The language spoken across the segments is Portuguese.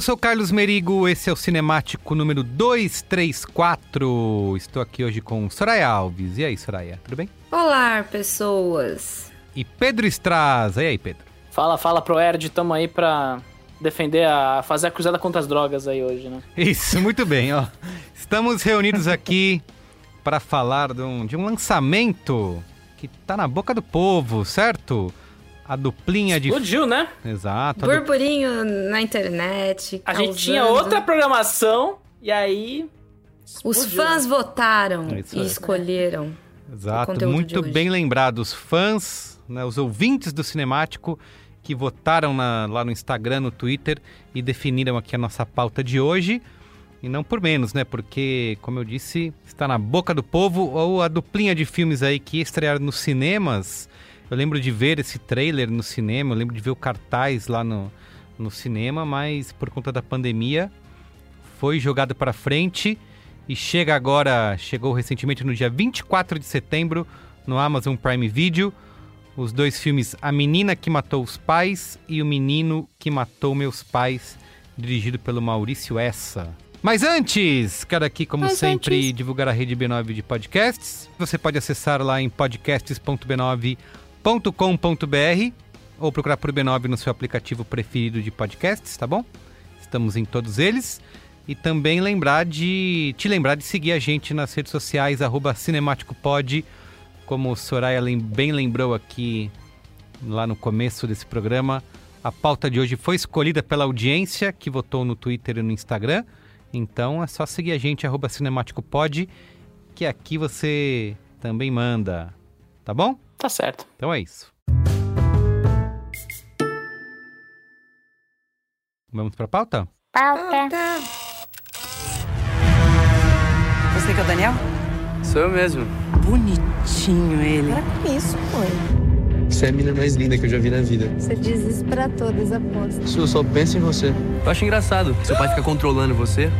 eu sou Carlos Merigo, esse é o Cinemático número 234. Estou aqui hoje com Soraya Alves. E aí, Soraya, tudo bem? Olá, pessoas. E Pedro Estraza. E aí, Pedro? Fala, fala pro Erd, tamo aí pra defender a. fazer a cruzada contra as drogas aí hoje, né? Isso, muito bem, ó. Estamos reunidos aqui para falar de um, de um lançamento que tá na boca do povo, certo? A duplinha de. Explodiu, né? Exato. a du- Burburinho na internet. A gente causando- tinha outra programação e aí. Os explodiu, fãs né? votaram É isso e escolheram. Exato, muito bem lembrado. Os fãs, né, os ouvintes do Cinemático que votaram na- lá no Instagram, no Twitter e definiram aqui a nossa pauta de hoje. E não por menos, né? Porque, como eu disse, está na boca do povo ou a duplinha de filmes aí que estrearam nos cinemas. Eu lembro de ver esse trailer no cinema, eu lembro de ver o cartaz lá no, no cinema, mas por conta da pandemia foi jogado para frente e chega agora, chegou recentemente no dia 24 de setembro no Amazon Prime Video, os dois filmes A Menina que Matou os Pais e O Menino que Matou Meus Pais, dirigido pelo Maurício Essa. Mas antes, quero aqui, como Mas sempre, antes. divulgar a rede B9 de podcasts. Você pode acessar lá em podcasts.b9.com.br ou procurar por B9 no seu aplicativo preferido de podcasts, tá bom? Estamos em todos eles. E também lembrar de te lembrar de seguir a gente nas redes sociais, arroba cinemáticopod, como o Soraya bem lembrou aqui lá no começo desse programa. A pauta de hoje foi escolhida pela audiência que votou no Twitter e no Instagram. Então é só seguir a gente, arroba cinemáticopod, que aqui você também manda. Tá bom? Tá certo. Então é isso. Vamos pra pauta? Você que é o Daniel? Sou eu mesmo. Bonitinho ele. Isso foi. Você é a menina mais linda que eu já vi na vida. Você diz isso pra todas, aposto. Su, eu só penso em você. Eu acho engraçado. Seu pai fica controlando você.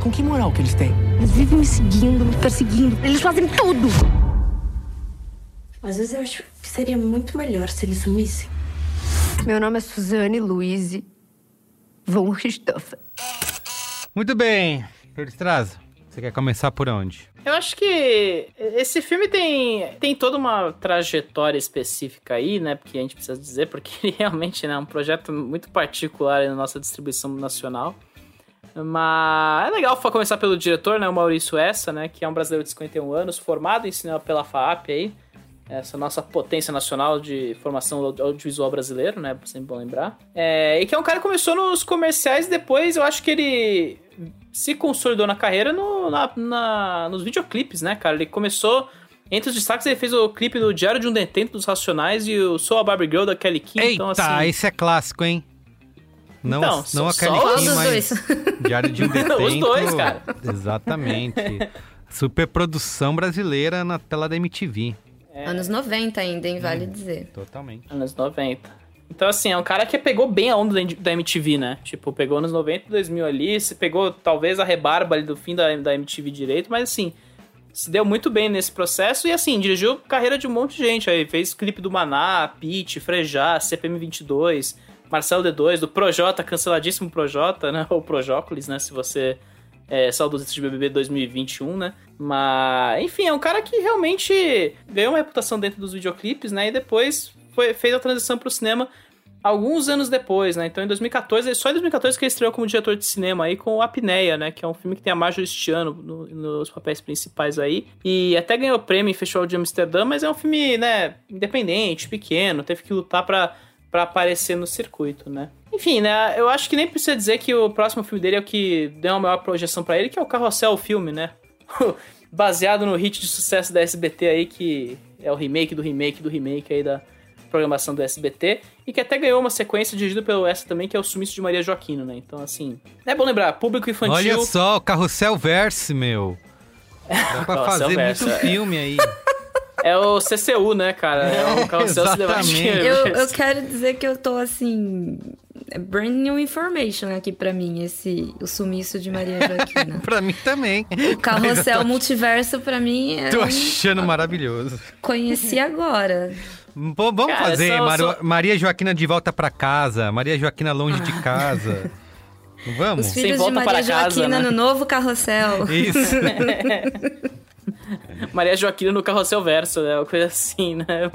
Com que moral que eles têm? Eles vivem me seguindo, me perseguindo. Eles fazem tudo. Às vezes eu acho Seria muito melhor se ele sumisse. Meu nome é Suzane Luiz von Richthofen. Muito bem. Perstraza, você quer começar por onde? Eu acho que esse filme tem, tem toda uma trajetória específica aí, né? Porque a gente precisa dizer, porque ele realmente né, é um projeto muito particular na nossa distribuição nacional. Mas é legal começar pelo diretor, né? O Maurício Essa, né? Que é um brasileiro de 51 anos, formado em cinema pela FAAP aí. Essa nossa potência nacional de formação audiovisual brasileiro, né? Sempre bom lembrar. É, e que é um cara que começou nos comerciais depois eu acho que ele se consolidou na carreira no, na, na, nos videoclipes, né, cara? Ele começou. Entre os destaques, ele fez o clipe do Diário de um Detento dos Racionais e o Sou a Barbie Girl da Kelly King. Eita, então, assim... esse é clássico, hein? Não, então, não a Kelly King, dos mas dois? Diário de um Detento. Os dois, cara. Exatamente. Superprodução brasileira na tela da MTV. É. Anos 90 ainda, hein? Vale dizer. Totalmente. Anos 90. Então, assim, é um cara que pegou bem a onda da MTV, né? Tipo, pegou anos 90 2000 ali, se pegou talvez a rebarba ali do fim da, da MTV direito, mas assim, se deu muito bem nesse processo e assim, dirigiu carreira de um monte de gente aí. Fez clipe do Maná, Pete, Frejá, CPM 22, Marcelo D2, do Projota, canceladíssimo Projota, né? Ou Projócolis, né? Se você é saudosista de BBB 2021, né? Mas, enfim, é um cara que realmente ganhou uma reputação dentro dos videoclipes, né? E depois foi, fez a transição pro cinema alguns anos depois, né? Então em 2014, só em 2014 que ele estreou como diretor de cinema aí com Apneia, né? Que é um filme que tem a Marjorie Stiano no, nos papéis principais aí. E até ganhou prêmio em Festival de Amsterdã, mas é um filme, né, independente, pequeno, teve que lutar para para aparecer no circuito, né? Enfim, né? Eu acho que nem precisa dizer que o próximo filme dele é o que deu uma maior projeção para ele, que é o Carrossel, o filme, né? Baseado no hit de sucesso da SBT aí, que é o remake do remake do remake aí da, programação do SBT e que até ganhou uma sequência dirigida pelo essa também, que é o Sumiço de Maria Joaquino, né? Então, assim, é bom lembrar, público infantil... Olha só, o Carrossel Verse, meu. Dá pra fazer muito é. filme aí. É o CCU, né, cara? É o Carrossel Exatamente. Cinemático. Eu, eu quero dizer que eu tô assim. é Brand new information aqui pra mim, esse o sumiço de Maria Joaquina. pra mim também. o carrossel multiverso pra mim é. Tô um- achando maravilhoso. Conheci agora. Pô, vamos Cara, fazer são- Maru- são- Maria Joaquina de volta pra casa, Maria Joaquina longe de casa. Vamos? Os filhos de volta Maria para casa, Joaquina né? no novo carrossel. Isso. Maria Joaquina no Carrossel Verso, né? Uma coisa assim, né?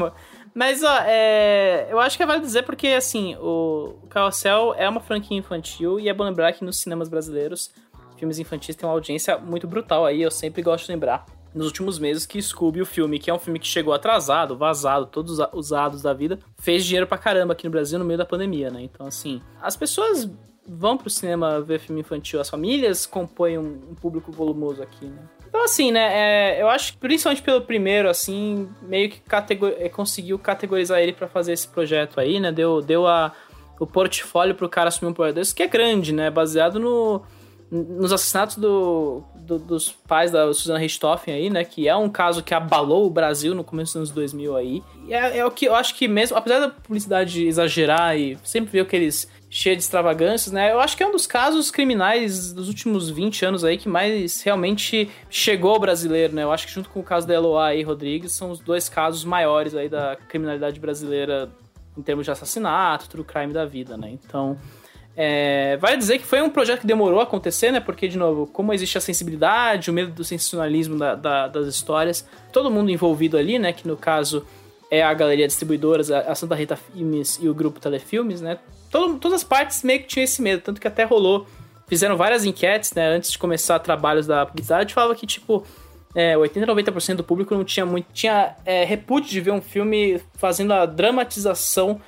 Mas, ó, é... eu acho que é vale dizer porque, assim, o Carrossel é uma franquia infantil e é bom lembrar que nos cinemas brasileiros, filmes infantis têm uma audiência muito brutal aí, eu sempre gosto de lembrar. Nos últimos meses que Scooby, o filme, que é um filme que chegou atrasado, vazado, todos usa- usados da vida, fez dinheiro pra caramba aqui no Brasil no meio da pandemia, né? Então, assim, as pessoas vão pro cinema ver filme infantil, as famílias compõem um público volumoso aqui, né? Então, assim, né, é, eu acho que principalmente pelo primeiro, assim, meio que categor- é, conseguiu categorizar ele pra fazer esse projeto aí, né? Deu, deu a, o portfólio pro cara assumir um projeto desse, que é grande, né? Baseado no, nos assassinatos do, do- dos pais da Susana Richthofen aí, né? Que é um caso que abalou o Brasil no começo dos anos 2000 aí. E é, é o que eu acho que mesmo, apesar da publicidade exagerar e sempre ver aqueles cheios de extravagâncias, né? Eu acho que é um dos casos criminais dos últimos 20 anos aí que mais realmente chegou ao brasileiro, né? Eu acho que junto com o caso da Eloá e Rodrigues são os dois casos maiores aí da criminalidade brasileira em termos de assassinato, true crime da vida, né? Então, é, vale dizer que foi um projeto que demorou a acontecer, né? Porque, de novo, como existe a sensibilidade, o medo do sensacionalismo da- da- das histórias, todo mundo envolvido ali, né? Que no caso é a galeria distribuidoras, a Santa Rita Filmes e o grupo Telefilmes, né? Todo- todas as partes meio que tinham esse medo, tanto que até rolou. Fizeram várias enquetes, né? Antes de começar trabalhos da publicidade, falava que, tipo, é, 80, 90% do público não tinha muito. Tinha é, repúdio de ver um filme fazendo a dramatização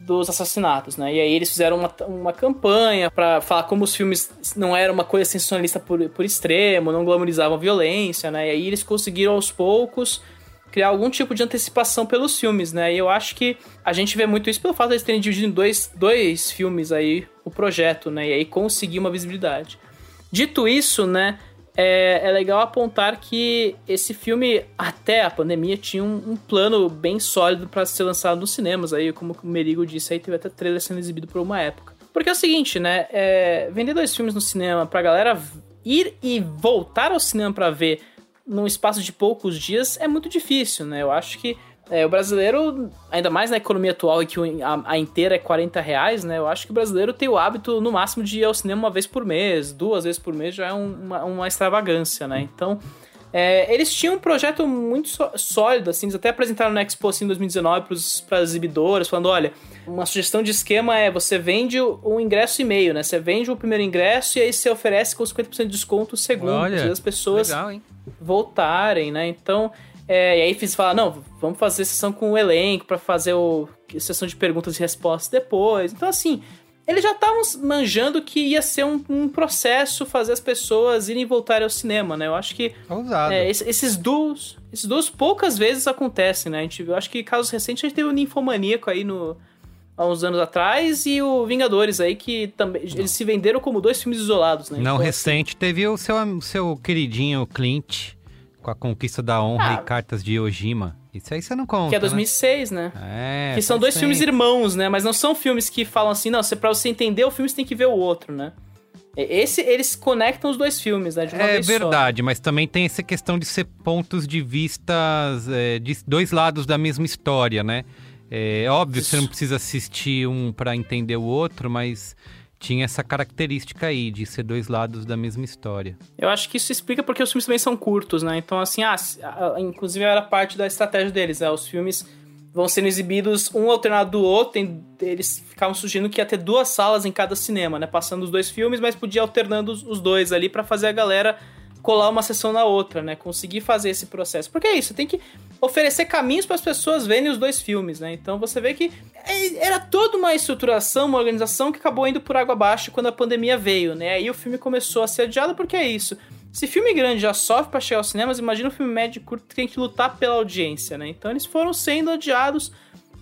dos assassinatos, né? E aí eles fizeram uma, uma campanha pra falar como os filmes não eram uma coisa sensacionalista por, por extremo, não glamorizavam a violência, né? E aí eles conseguiram aos poucos criar algum tipo de antecipação pelos filmes, né? E eu acho que a gente vê muito isso pelo fato de eles terem dividido em dois, dois filmes aí o projeto, né? E aí conseguir uma visibilidade. Dito isso, né? É, é legal apontar que esse filme, até a pandemia, tinha um, um plano bem sólido para ser lançado nos cinemas. Aí, como o Merigo disse, aí teve até trailer sendo exibido por uma época. Porque é o seguinte, né? é, vender dois filmes no cinema pra galera ir e voltar ao cinema pra ver num espaço de poucos dias é muito difícil, né? Eu acho que É, o brasileiro, ainda mais na economia atual, em que a, a, inteira é 40 reais, né? Eu acho que o brasileiro tem o hábito, no máximo, de ir ao cinema uma vez por mês, duas vezes por mês já é um, uma, uma extravagância, né? Então, é, eles tinham um projeto muito sólido, assim, eles até apresentaram no Expo assim, em 2019 para as exibidoras, falando: olha, uma sugestão de esquema é você vende um ingresso e meio, né? Você vende o primeiro ingresso e aí você oferece com 50% de desconto o segundo, olha, as pessoas legal, voltarem, né? Então, é, e aí fiz falar, não, vamos fazer sessão com o elenco para fazer o sessão de perguntas e respostas depois. Então, assim, eles já estavam manjando que ia ser um, um, processo fazer as pessoas irem voltar ao cinema, né? Eu acho que é, esses duos, esses duos poucas vezes acontecem, né? A gente, eu acho que casos recentes a gente teve o Ninfomaníaco aí no, há uns anos atrás e o Vingadores aí que também eles se venderam como dois filmes isolados, né? Não então, recente assim, teve o seu, seu queridinho Clint com a conquista da honra ah, e cartas de Ojima. Isso aí você não conta. Que é 2006, né? né? É. Que são dois filmes irmãos, né? Mas não são filmes que falam assim, não, pra você entender o filme você tem que ver o outro, né? Esse, eles conectam os dois filmes, né? é verdade, só. mas também tem essa questão de ser pontos de vista é, de dois lados da mesma história, né? É óbvio, Isso. você não precisa assistir um para entender o outro, mas tinha essa característica aí de ser dois lados da mesma história. Eu acho que isso explica porque os filmes também são curtos, né? Então, assim, ah, inclusive era parte da estratégia deles, né? Os filmes vão sendo exibidos um alternado do outro, eles ficavam sugerindo que ia ter duas salas em cada cinema, né? Passando os dois filmes, mas podia alternando os dois ali para fazer a galera colar uma sessão na outra, né? Conseguir fazer esse processo. Porque é isso, tem que oferecer caminhos para as pessoas verem os dois filmes, né? Então você vê que é, era toda uma estruturação, uma organização que acabou indo por água abaixo quando a pandemia veio, né? Aí o filme começou a ser adiado porque é isso. Se filme grande já sofre para chegar aos cinemas, imagina um filme médio curto que tem que lutar pela audiência, né? Então eles foram sendo adiados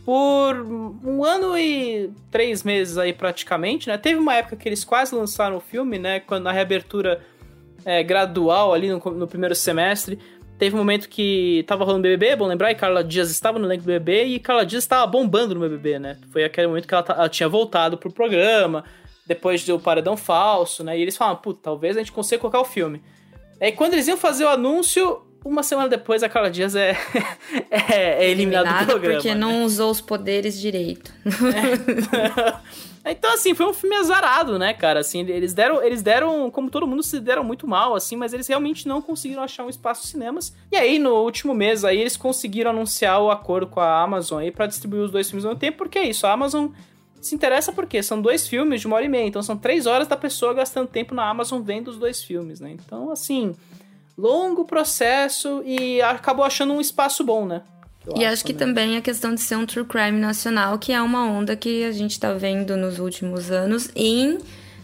por um ano e três meses aí praticamente, né? Teve uma época que eles quase lançaram o filme, né? Quando na reabertura é, gradual ali no, no, primeiro semestre. Teve um momento que tava rolando BBB, bom lembrar, e Carla Dias estava no elenco do BBB e Carla Dias estava bombando no BBB, né? Foi aquele momento que ela, ela, tinha voltado pro programa, depois do Paredão Falso, né? E eles falaram, puta, talvez a gente consiga colocar o filme. Aí quando eles iam fazer o anúncio, uma semana depois a Carla Dias é, é, é eliminada do programa. porque né? não usou os poderes direito. É. Então, assim, foi um filme azarado, né, cara? Assim, eles deram, eles deram, como todo mundo, se deram muito mal, assim, mas eles realmente não conseguiram achar um espaço nos cinemas. E aí, no último mês, aí, eles conseguiram anunciar o acordo com a Amazon aí para distribuir os dois filmes ao mesmo tempo, porque é isso, a Amazon se interessa porque são dois filmes de uma hora e meia, então são três horas da pessoa gastando tempo na Amazon vendo os dois filmes, né? Então, assim, longo processo e acabou achando um espaço bom, né? e acho, acho que também a questão de ser um true crime nacional, que é uma onda que a gente tá vendo nos últimos anos em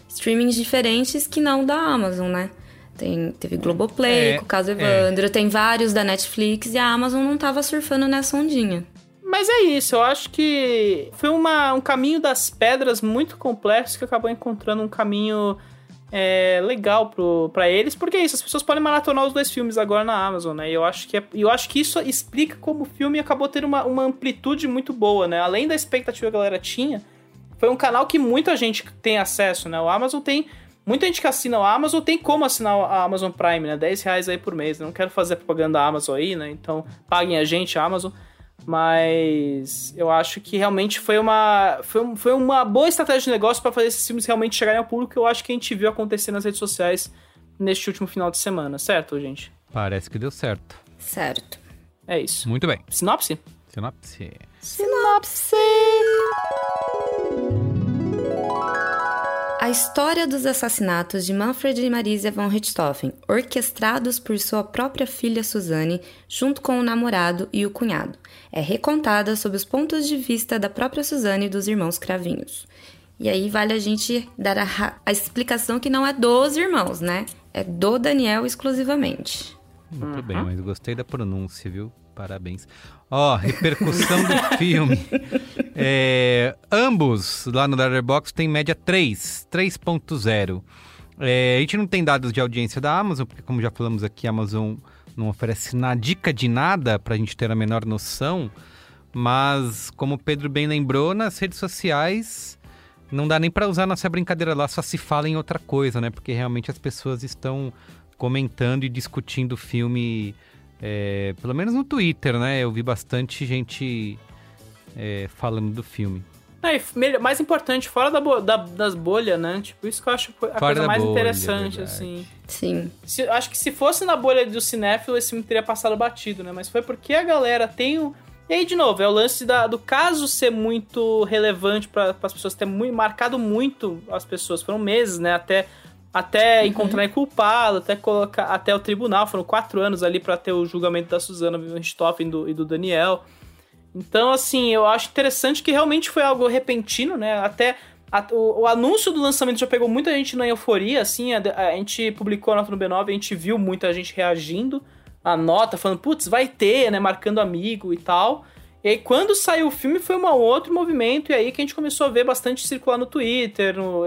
streamings diferentes que não da Amazon, né? Tem, teve Globoplay, é, com o caso é. Evandro, é. tem vários da Netflix e a Amazon não tava surfando nessa ondinha. Mas é isso, eu acho que foi uma, um caminho das pedras muito complexo que acabou encontrando um caminho é, legal para eles, porque é isso, as pessoas podem maratonar os dois filmes agora na Amazon, né? E eu acho que, é, eu acho que isso explica como o filme acabou tendo uma, uma amplitude muito boa, né? Além da expectativa que a galera tinha, foi um canal que muita gente tem acesso, né? O Amazon tem. Muita gente que assina o Amazon tem como assinar a Amazon Prime, né? 10 reais aí por mês. Eu não quero fazer propaganda da Amazon aí, né? Então paguem a gente, a Amazon. Mas eu acho que realmente foi uma, foi, foi uma boa estratégia de negócio para fazer esses filmes realmente chegarem ao público que eu acho que a gente viu acontecer nas redes sociais neste último final de semana, certo, gente? Parece que deu certo. Certo. É isso. Muito bem. Sinopse? Sinopse. Sinopse! A história dos assassinatos de Manfred e Marisa von Richthofen, orquestrados por sua própria filha Suzanne, junto com o namorado e o cunhado, é recontada sob os pontos de vista da própria Suzanne e dos irmãos Cravinhos. E aí vale a gente dar a, a explicação que não é dos irmãos, né? É do Daniel exclusivamente. Muito uhum. bem, mas gostei da pronúncia, viu? Parabéns. Ó, oh, repercussão do filme. É, ambos lá no Letterboxd tem média 3, 3.0. É, a gente não tem dados de audiência da Amazon, porque como já falamos aqui, a Amazon não oferece na dica de nada para a gente ter a menor noção. Mas, como o Pedro bem lembrou, nas redes sociais não dá nem para usar nossa brincadeira lá, só se fala em outra coisa, né? Porque realmente as pessoas estão comentando e discutindo o filme É, pelo menos no Twitter, né? Eu vi bastante gente é, falando do filme. É, mais importante, fora da, bo da, das bolhas, né? Tipo, isso que eu acho a fora coisa mais bolha, interessante, assim. Sim. Se, acho que se fosse na bolha do cinéfilo, esse filme teria passado batido, né? Mas foi porque a galera tem o. E aí, de novo, é o lance da, do caso ser muito relevante para as pessoas, ter muito, marcado muito as pessoas. Foram meses, né? Até, até uhum. encontrar culpado, até colocar até o tribunal. Foram quatro anos ali para ter o julgamento da Suzana Richthofen e do, e do Daniel. Então, assim, eu acho interessante que realmente foi algo repentino, né? Até a, o, o, anúncio do lançamento já pegou muita gente na euforia, assim. A, a, gente publicou a nota no B9, a gente viu muita gente reagindo à nota, falando, putz, vai ter, né? Marcando amigo e tal. E aí, quando saiu o filme, foi um outro movimento, e aí que a gente começou a ver bastante circular no Twitter, no,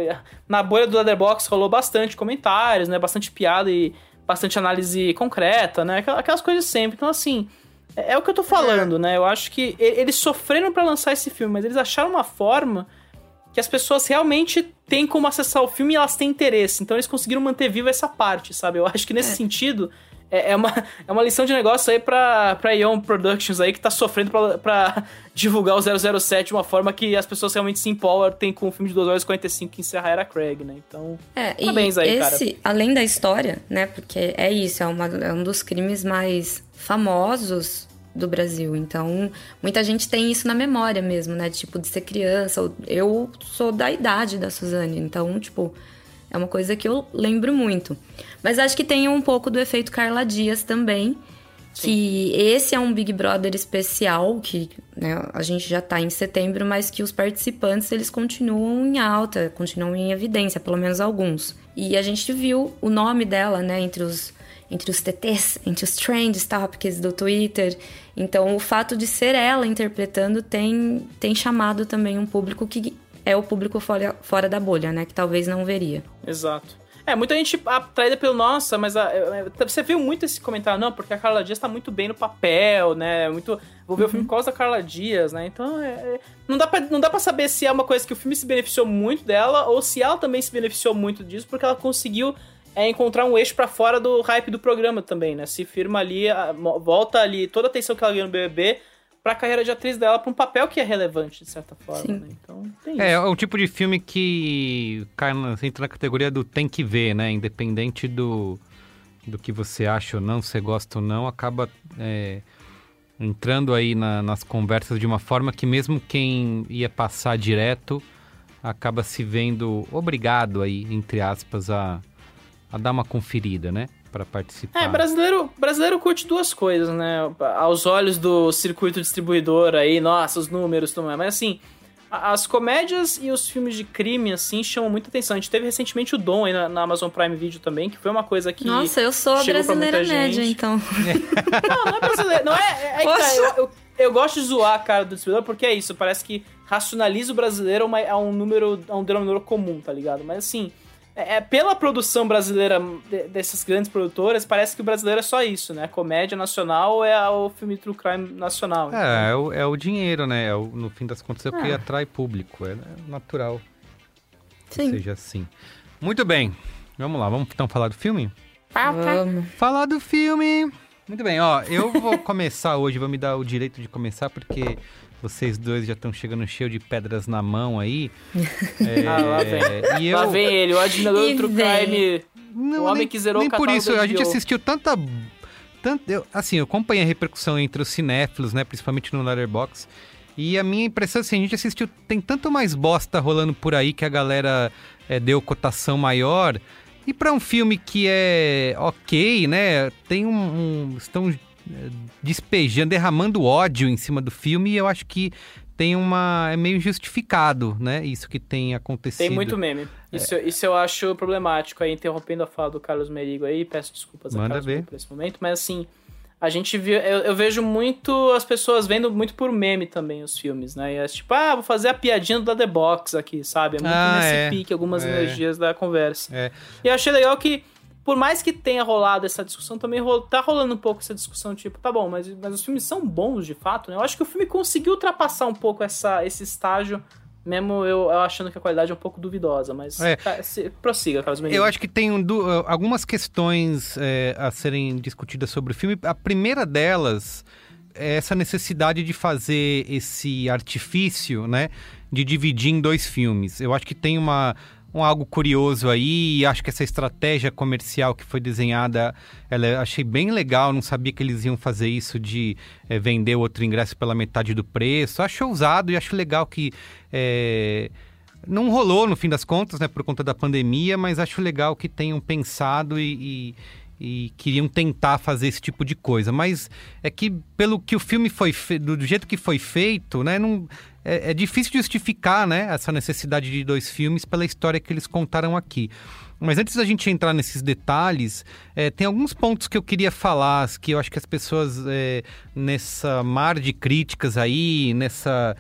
na bolha do Leatherbox rolou bastante comentários, né? Bastante piada e bastante análise concreta, né? Aquelas coisas sempre. Então, assim, é, é o que eu tô falando, é. né? Eu acho que eles sofreram para lançar esse filme, mas eles acharam uma forma que as pessoas realmente têm como acessar o filme e elas têm interesse. Então eles conseguiram manter viva essa parte, sabe? Eu acho que nesse é. sentido é, é, uma, é uma lição de negócio aí pra, pra Ion Productions aí que tá sofrendo pra, pra divulgar o 007 de uma forma que as pessoas realmente se empolguem com um filme de 2 horas e 45 que encerra era Craig, né? Então, é, parabéns aí, esse, cara. Além da história, né? Porque é isso, é, uma, é um dos crimes mais famosos do Brasil. Então, muita gente tem isso na memória mesmo, né? Tipo, de ser criança. Eu sou da idade da Suzane, então, tipo, é uma coisa que eu lembro muito. Mas acho que tem um pouco do efeito Carla Dias também. Sim. Que esse é um Big Brother especial, que né, a gente já tá em setembro, mas que os participantes eles continuam em alta, continuam em evidência, pelo menos alguns. E a gente viu o nome dela, né, entre os entre os TTs, entre os trends topics do Twitter. Então, o fato de ser ela interpretando tem, tem chamado também um público que é o público fora, fora da bolha, né? Que talvez não veria. Exato. É, muita gente atraída pelo nossa, mas a, a, a, você viu muito esse comentário, não, porque a Carla Dias tá muito bem no papel, né? Muito. Vou ver uhum. o filme por causa da Carla Dias, né? Então, é, é, não, dá pra, não dá pra saber se é uma coisa que o filme se beneficiou muito dela ou se ela também se beneficiou muito disso, porque ela conseguiu é encontrar um eixo para fora do hype do programa também, né? Se firma ali, volta ali toda a atenção que ela ganhou no BBB pra carreira de atriz dela pra um papel que é relevante, de certa forma, né? Então, tem é, isso. É, o tipo de filme que cai na, entra na categoria do tem que ver, né? Independente do, do que você acha ou não, se você gosta ou não, acaba é, entrando aí na, nas conversas de uma forma que mesmo quem ia passar direto acaba se vendo obrigado aí, entre aspas, a a dar uma conferida, né? Para participar. É, brasileiro, brasileiro curte duas coisas, né? Aos olhos do circuito distribuidor aí, nossa, os números, tudo mais. Mas assim, as comédias e os filmes de crime, assim, chamam muita atenção. A gente teve recentemente o Dom aí na, na Amazon Prime Video também, que foi uma coisa que. Nossa, eu sou a brasileira média, então. não, não é brasileira. Não é. é, é tá, eu, eu, eu, gosto de zoar a cara do distribuidor, porque é isso. Parece que racionaliza o brasileiro a, a um número, a um denominador comum, tá ligado? Mas assim. É, é, pela produção brasileira de, dessas grandes produtoras, parece que o brasileiro é só isso, né? Comédia nacional é o filme true crime nacional. É, então. é, o, é o dinheiro, né? É o, no fim das contas é o que é. atrai público. É natural Sim. que seja assim. Muito bem. Vamos lá, vamos então falar do filme? Vamos. Falar do filme. Muito bem, ó, eu vou começar hoje, vou me dar o direito de começar, porque vocês dois já estão chegando cheio de pedras na mão aí. é, ah, lá vem. E eu... Lá vem ele, o admirador do True Crime. Não, o homem nem, que zerou nem o por isso, a gente assistiu tanta... Tanto, eu, assim, eu acompanhei a repercussão entre os cinéfilos, né? Principalmente no Letterboxd. E a minha impressão, assim, a gente assistiu... Tem tanto mais bosta rolando por aí que a galera é, deu cotação maior... E para um filme que é ok, né? Tem um, um, estão despejando, derramando ódio em cima do filme e eu acho que tem uma. é meio justificado, né? Isso que tem acontecido. Tem muito meme. É. Isso, isso eu acho problemático aí, interrompendo a fala do Carlos Merigo aí, peço desculpas Manda a Carlos ver. por esse momento, mas assim. A gente viu, eu, eu, vejo muito as pessoas vendo muito por meme também os filmes, né? E é tipo, ah, vou fazer a piadinha do The Box aqui, sabe? É muito ah, nesse é. pique, algumas é. energias da conversa. É. E eu achei legal que por mais que tenha rolado essa discussão, também tá rolando um pouco essa discussão, tipo, tá bom, mas, mas os filmes são bons de fato, né? Eu acho que o filme conseguiu ultrapassar um pouco essa, esse estágio mesmo eu, eu achando que a qualidade é um pouco duvidosa, mas É. tá, se- prossiga, Carlos. Eu acho que tem um du- algumas questões é, a serem discutidas sobre o filme. A primeira delas é essa necessidade de fazer esse artifício, né? De dividir em dois filmes. Eu acho que tem uma, um algo curioso aí, acho que essa estratégia comercial que foi desenhada, ela achei bem legal, não sabia que eles iam fazer isso de é, vender outro ingresso pela metade do preço. Acho ousado e acho legal que é, não rolou no fim das contas, né, por conta da pandemia, mas acho legal que tenham pensado e, e- e queriam tentar fazer esse tipo de coisa. Mas é que pelo que o filme foi fe... do jeito que foi feito, né, não é, é difícil justificar, né, essa necessidade de dois filmes pela história que eles contaram aqui. Mas antes da gente entrar nesses detalhes, é, tem alguns pontos que eu queria falar, que eu acho que as pessoas, é, nessa mar de críticas aí, nessa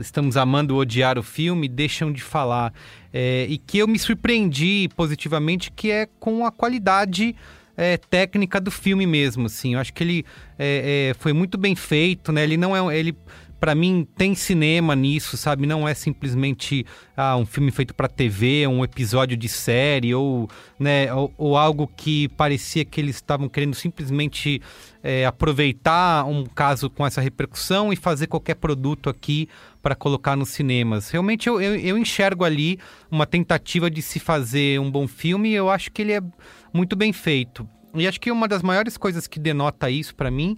estamos amando odiar o filme, deixam de falar. É, e que eu me surpreendi positivamente, que é com a qualidade é, técnica do filme mesmo, assim. Eu acho que ele é, é, foi muito bem feito, né? Ele não é... Ele, para mim, tem cinema nisso, sabe? Não é simplesmente ah, um filme feito para TV, um episódio de série, ou, né, ou, ou algo que parecia que eles estavam querendo simplesmente é, aproveitar um caso com essa repercussão e fazer qualquer produto aqui para colocar nos cinemas. Realmente eu, eu, eu enxergo ali uma tentativa de se fazer um bom filme e eu acho que ele é muito bem feito. E acho que uma das maiores coisas que denota isso para mim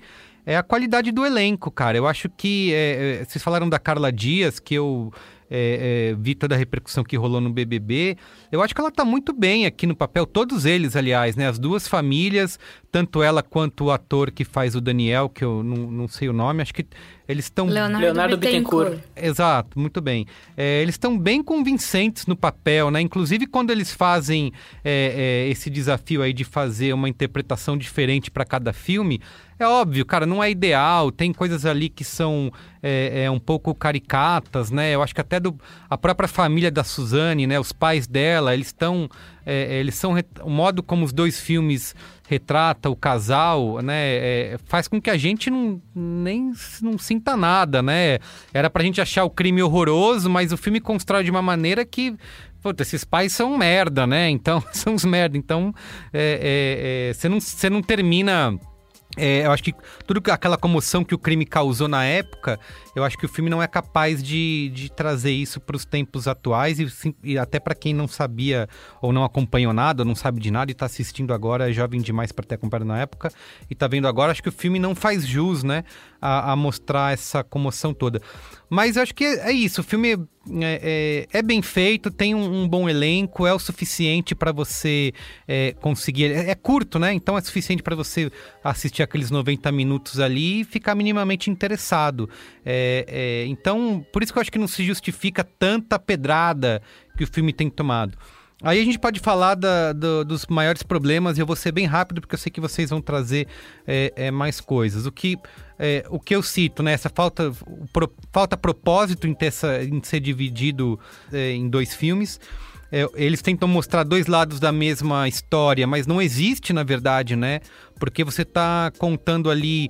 é a qualidade do elenco, cara. Eu acho que. é, é, vocês falaram da Carla Dias, que eu é, é, vi toda a repercussão que rolou no BBB. Eu acho que ela tá muito bem aqui no papel, todos eles, aliás, né? As duas famílias, tanto ela quanto o ator que faz o Daniel, que eu não, não sei o nome, acho que eles estão. Leonardo, Leonardo Bittencourt. Bittencourt. Exato, muito bem. É, eles estão bem convincentes no papel, né? Inclusive quando eles fazem é, é, esse desafio aí de fazer uma interpretação diferente para cada filme, é óbvio, cara, não é ideal. Tem coisas ali que são é, é, um pouco caricatas, né? Eu acho que até do, a própria família da Suzane, né? Os pais dela, eles estão, é, eles são o modo como os dois filmes retrata o casal, né, é, faz com que a gente não nem não sinta nada, né? Era pra gente achar o crime horroroso, mas o filme constrói de uma maneira que Puta, esses pais são merda, né? Então, são uns merda. Então, é, é, é, você não, você não termina. É, eu acho que tudo que- aquela comoção que o crime causou na época, eu acho que o filme não é capaz de, de trazer isso para os tempos atuais e, sim- e até para quem não sabia ou não acompanhou nada, ou não sabe de nada e está assistindo agora, é jovem demais para ter acompanhado na época e tá vendo agora, acho que o filme não faz jus, né, a, a mostrar essa comoção toda. Mas eu acho que é, é isso, o filme é, é- é bem feito, tem um, um bom elenco, é o suficiente para você é, conseguir. É, é curto, né? Então é suficiente para você assistir aqueles 90 minutos ali e ficar minimamente interessado. É, então, por isso que eu acho que não se justifica tanta pedrada que o filme tem tomado. Aí a gente pode falar da- do- dos maiores problemas e eu vou ser bem rápido porque eu sei que vocês vão trazer é, é, mais coisas. O que, é, o que eu cito, né? Essa falta, pro- falta propósito em, ter essa, em ser dividido é, em dois filmes. É, eles tentam mostrar dois lados da mesma história, mas não existe, na verdade, né? Porque você está contando ali.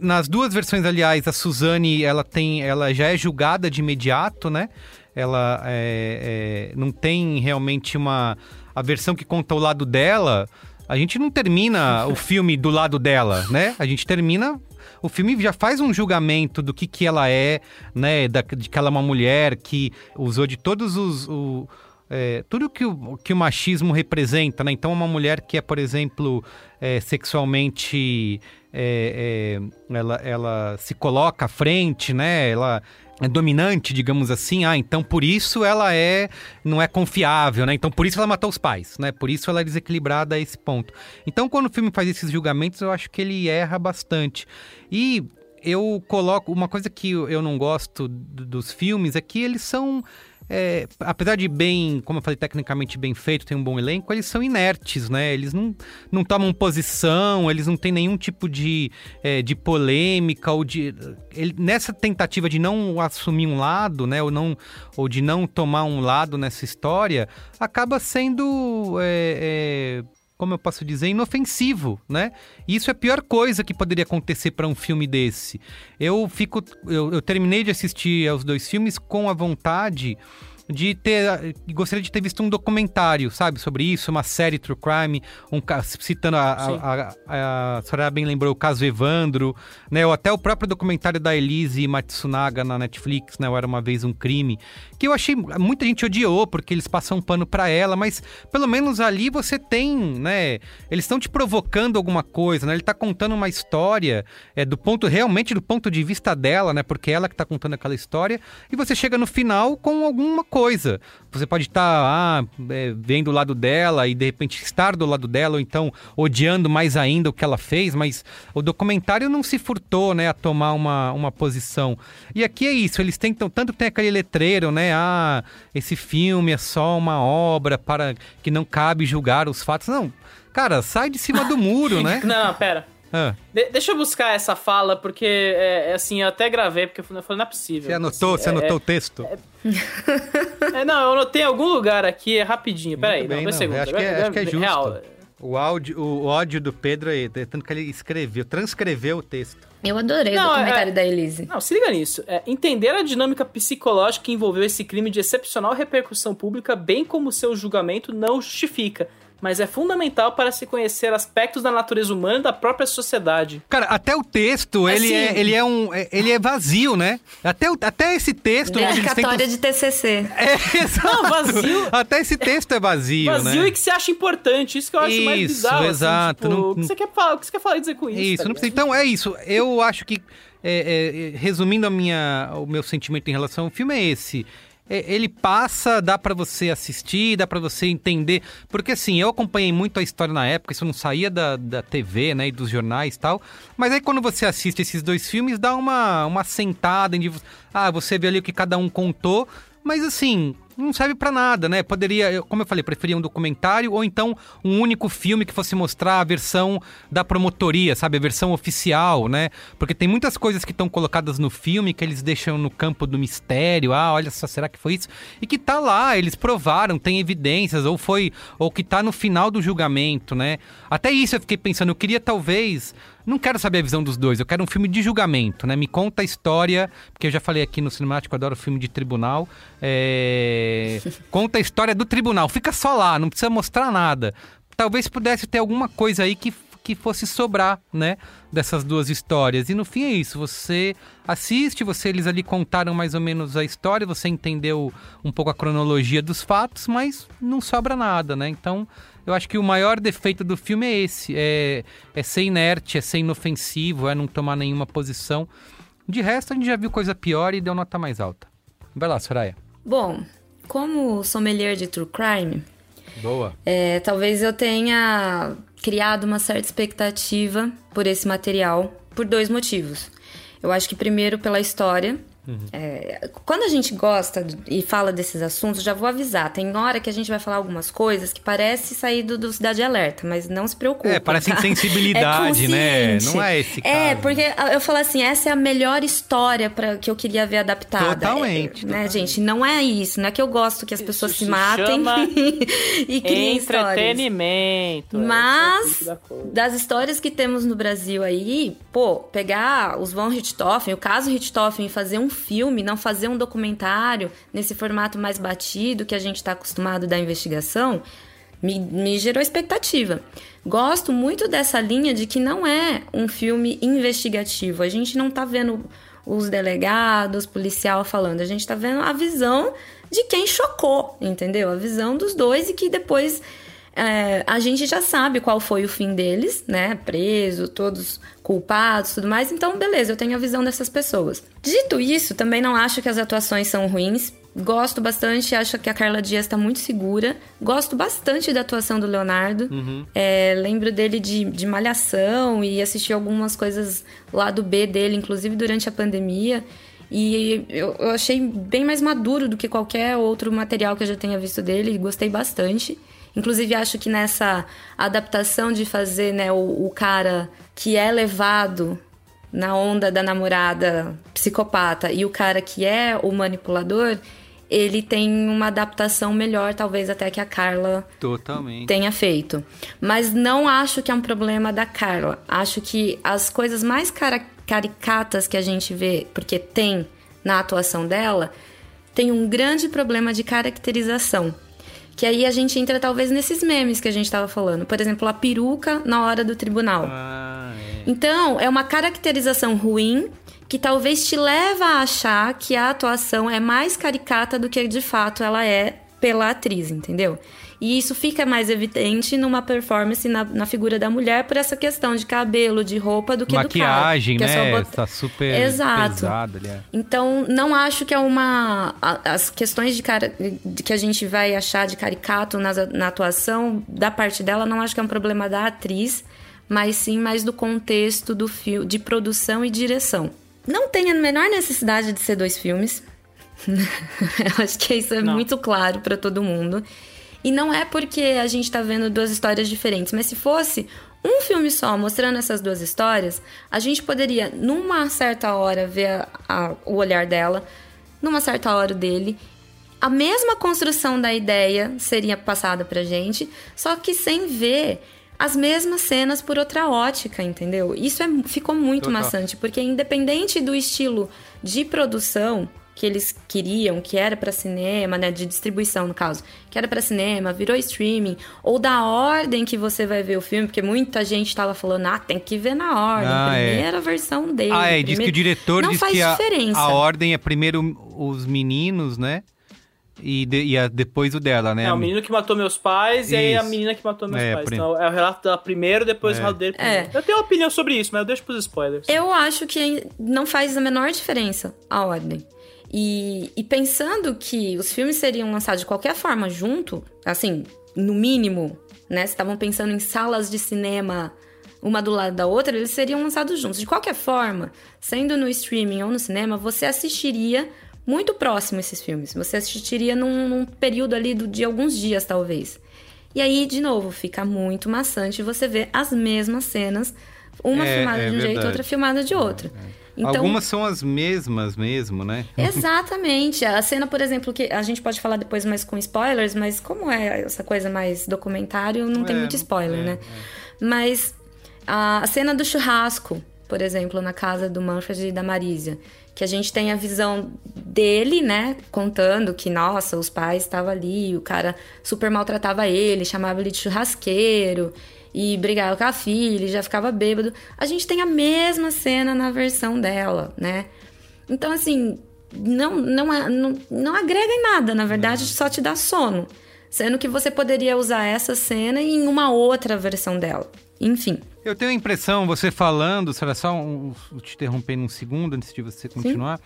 Nas duas versões, aliás, a Suzane ela tem, ela já é julgada de imediato, né? Ela é, é, não tem realmente uma. A versão que conta o lado dela, a gente não termina o filme do lado dela, né? A gente termina. O filme já faz um julgamento do que, que ela é, né? Da, de que ela é uma mulher que usou de todos os. o- é, tudo que o, que o machismo representa, né? Então, uma mulher que é, por exemplo, é, sexualmente. é, é, ela, ela se coloca à frente, né? Ela dominante, digamos assim. Ah, então por isso ela é não é confiável, né? Então por isso ela matou os pais, né? Por isso ela é desequilibrada a esse ponto. Então quando o filme faz esses julgamentos, eu acho que ele erra bastante. E eu coloco uma coisa que eu não gosto do- dos filmes é que eles são é, apesar de bem, como eu falei, tecnicamente bem feito, tem um bom elenco, eles são inertes, né? Eles não, não tomam posição, eles não têm nenhum tipo de, é, de polêmica ou de. ele- nessa tentativa de não assumir um lado, né? Ou, não, ou de não tomar um lado nessa história, acaba sendo. é, é, como eu posso dizer, inofensivo, né? E isso é a pior coisa que poderia acontecer para um filme desse. Eu fico, eu, eu terminei de assistir aos dois filmes com a vontade de ter. Gostaria de ter visto um documentário, sabe, sobre isso, uma série True Crime, um, citando a, a, a, a, senhora bem lembrou o caso Evandro, né? Ou até o próprio documentário da Elise Matsunaga na Netflix, né? Ou Era uma vez um crime. Que eu achei. Muita gente odiou, porque eles passam um pano para ela, mas pelo menos ali você tem, né? Eles estão te provocando alguma coisa, né? Ele tá contando uma história é, do ponto, realmente do ponto de vista dela, né? Porque é ela que tá contando aquela história, e você chega no final com alguma coisa. Você pode estar ah, é, vendo o lado dela e de repente estar do lado dela, ou então odiando mais ainda o que ela fez, mas o documentário não se furtou né, a tomar uma, uma posição. E aqui é isso, eles tentam, tanto tem aquele letreiro, né? Ah, esse filme é só uma obra para que não cabe julgar os fatos. Não, cara, sai de cima do muro, né? Não, pera. Ah. De deixa eu buscar essa fala, porque, é, é, assim, eu até gravei, porque eu falei, não é possível. Você anotou, assim, você anotou é, o texto? É, é, não, eu anotei em algum lugar aqui, é rapidinho. Pera aí, dois segundos. Acho que, é, acho que é justo. Real. O, áudio, o ódio do Pedro aí, tanto que ele escreveu, transcreveu o texto. Eu adorei não, o documentário é, da Elise. Não, se liga nisso. É, entender a dinâmica psicológica que envolveu esse crime de excepcional repercussão pública, bem como seu julgamento, não justifica mas é fundamental para se conhecer aspectos da natureza humana e da própria sociedade. Cara, até o texto, ele, assim, é, ele é um. É, ele é vazio, né? Até, o, até esse texto. Dedicatória tentam... de TCC. É, exato. Não, vazio. Até esse texto é vazio, vazio né? Vazio e que se acha importante. Isso que eu acho isso, mais bizarro. Exato. Assim, tipo, o, que você quer falar, o que você quer falar e dizer com isso? Isso, tá não precisa. Então, é isso. Eu acho que. É, é, resumindo a minha, o meu sentimento em relação ao filme, é esse. É, ele passa, dá para você assistir, dá para você entender. Porque assim, eu acompanhei muito a história na época, isso não saía da, da TV, né, e dos jornais e tal. Mas aí quando você assiste esses dois filmes, dá uma, uma sentada em. Ah, você vê ali o que cada um contou. Mas assim, não serve para nada, né? Poderia, como eu falei, preferia um documentário ou então um único filme que fosse mostrar a versão da promotoria, sabe? A versão oficial, né? Porque tem muitas coisas que estão colocadas no filme que eles deixam no campo do mistério. Ah, olha só, será que foi isso? E que tá lá, eles provaram, tem evidências, ou foi, ou que tá no final do julgamento, né? Até isso eu fiquei pensando, eu queria talvez não quero saber a visão dos dois, eu quero um filme de julgamento, né? Me conta a história, porque eu já falei aqui no Cinemático, eu adoro filme de tribunal. É... conta a história do tribunal, fica só lá, não precisa mostrar nada. Talvez pudesse ter alguma coisa aí que, que fosse sobrar, né? Dessas duas histórias. E no fim é isso, você assiste, você eles ali contaram mais ou menos a história, você entendeu um pouco a cronologia dos fatos, mas não sobra nada, né? Então eu acho que o maior defeito do filme é esse: é, é ser inerte, é ser inofensivo, é não tomar nenhuma posição. De resto, a gente já viu coisa pior e deu nota mais alta. Vai lá, Soraya. Bom, como sommelier de true crime. Boa. É, talvez eu tenha criado uma certa expectativa por esse material por dois motivos. Eu acho que primeiro pela história, Uhum. É, quando a gente gosta e fala desses assuntos, já vou avisar. Tem hora que a gente vai falar algumas coisas que parece sair do, do Cidade Alerta, mas não se preocupe. É, parece tá? insensibilidade, é né? Não é esse é, caso. É, porque eu falo assim, essa é a melhor história para que eu queria ver adaptada. Totalmente. É, né, gente? Não é isso. Não é que eu gosto que as pessoas isso se, matem e criem histórias. Entretenimento. É mas, das histórias que temos no Brasil aí, pô, pegar os Von Richthofen, o caso Richthofen e fazer um filme, não fazer um documentário nesse formato mais batido que a gente está acostumado da investigação, me, me gerou expectativa. Gosto muito dessa linha de que não é um filme investigativo. A gente não está vendo os delegados, policial falando, a gente está vendo a visão de quem chocou, entendeu? A visão dos dois e que depois é, a gente já sabe qual foi o fim deles, né? Preso, todos culpados, tudo mais. Então, beleza, eu tenho a visão dessas pessoas. Dito isso, também não acho que as atuações são ruins. Gosto bastante, acho que a Carla Dias está muito segura. Gosto bastante da atuação do Leonardo. Uhum. É, lembro dele de, de Malhação e assisti algumas coisas lá do B dele, inclusive durante a pandemia. E eu, eu achei bem mais maduro do que qualquer outro material que eu já tenha visto dele. Gostei bastante. Inclusive, acho que nessa adaptação de fazer né, o, o cara que é levado na onda da namorada psicopata e o cara que é o manipulador, ele tem uma adaptação melhor, talvez até que a Carla Totalmente. tenha feito. Mas não acho que é um problema da Carla. Acho que as coisas mais caricatas que a gente vê, porque tem na atuação dela, tem um grande problema de caracterização. Que aí a gente entra talvez nesses memes que a gente estava falando. Por exemplo, a peruca na hora do tribunal. Ah, é. Então, é uma caracterização ruim que talvez te leva a achar que a atuação é mais caricata do que de fato ela é pela atriz, entendeu? E isso fica mais evidente numa performance na, na figura da mulher por essa questão de cabelo, de roupa, do que Maquiagem, do cara. que é né? Tá super Exato. pesado ali. é. Então, não acho que é uma. As questões de, cara, que a gente vai achar de caricato na, na atuação, da parte dela, não acho que é um problema da atriz, mas sim mais do contexto do filme, de produção e direção. Não tem a menor necessidade de ser dois filmes. Eu acho que isso é muito claro pra todo mundo. E não é porque a gente tá vendo duas histórias diferentes, mas se fosse um filme só mostrando essas duas histórias, a gente poderia, numa certa hora, ver a- a- o olhar dela, numa certa hora o dele. A mesma construção da ideia seria passada pra gente, só que sem ver as mesmas cenas por outra ótica, entendeu? Isso é, ficou muito Total. maçante, porque independente do estilo de produção que eles queriam, que era pra cinema, né, de distribuição no caso, que era pra cinema, virou streaming, ou da ordem que você vai ver o filme, porque muita gente tava falando, ah, tem que ver na ordem, Ah, é. primeira versão dele. Ah, é, diz que o primeiro- diretor Não diz faz que a, diferença. a ordem é primeiro os meninos, né? E, de- e a- depois o dela, né? É, o menino que matou meus pais e aí a Isso. menina que matou meus É, pais. prim- Então, é o relato dela primeiro, depois É. o relato dele É. primeiro. Eu tenho uma opinião sobre isso, mas eu deixo pros spoilers. Eu acho que não faz a menor diferença a ordem. E, e pensando que os filmes seriam lançados de qualquer forma junto, assim, no mínimo, né? Estavam pensando em salas de cinema uma do lado da outra, eles seriam lançados juntos. De qualquer forma, sendo no streaming ou no cinema, você assistiria muito próximo esses filmes. Você assistiria num, num período ali do- de alguns dias, talvez. E aí, de novo, fica muito maçante você ver as mesmas cenas, uma É, filmada é de um jeito, verdade. outra filmada de outro. Então, Algumas são as mesmas mesmo, né? Exatamente. A cena, por exemplo, que a gente pode falar depois mais com spoilers, mas como é essa coisa mais documentário, não tem É, muito spoiler, é, né? Mas a, a cena do churrasco, por exemplo, na casa do Manfred e da Marisa, que a gente tem a visão dele, né, contando que, nossa, os pais estavam ali, o cara super maltratava ele, chamava ele de churrasqueiro e brigava com a filha, e já ficava bêbado. A gente tem a mesma cena na versão dela, né? Então, assim, não, não, é- não, não agrega em nada, na verdade, só te dá sono. Sendo que você poderia usar essa cena em uma outra versão dela. Enfim. Eu tenho a impressão, você falando, será só um, um- te interrompendo um segundo antes de você continuar,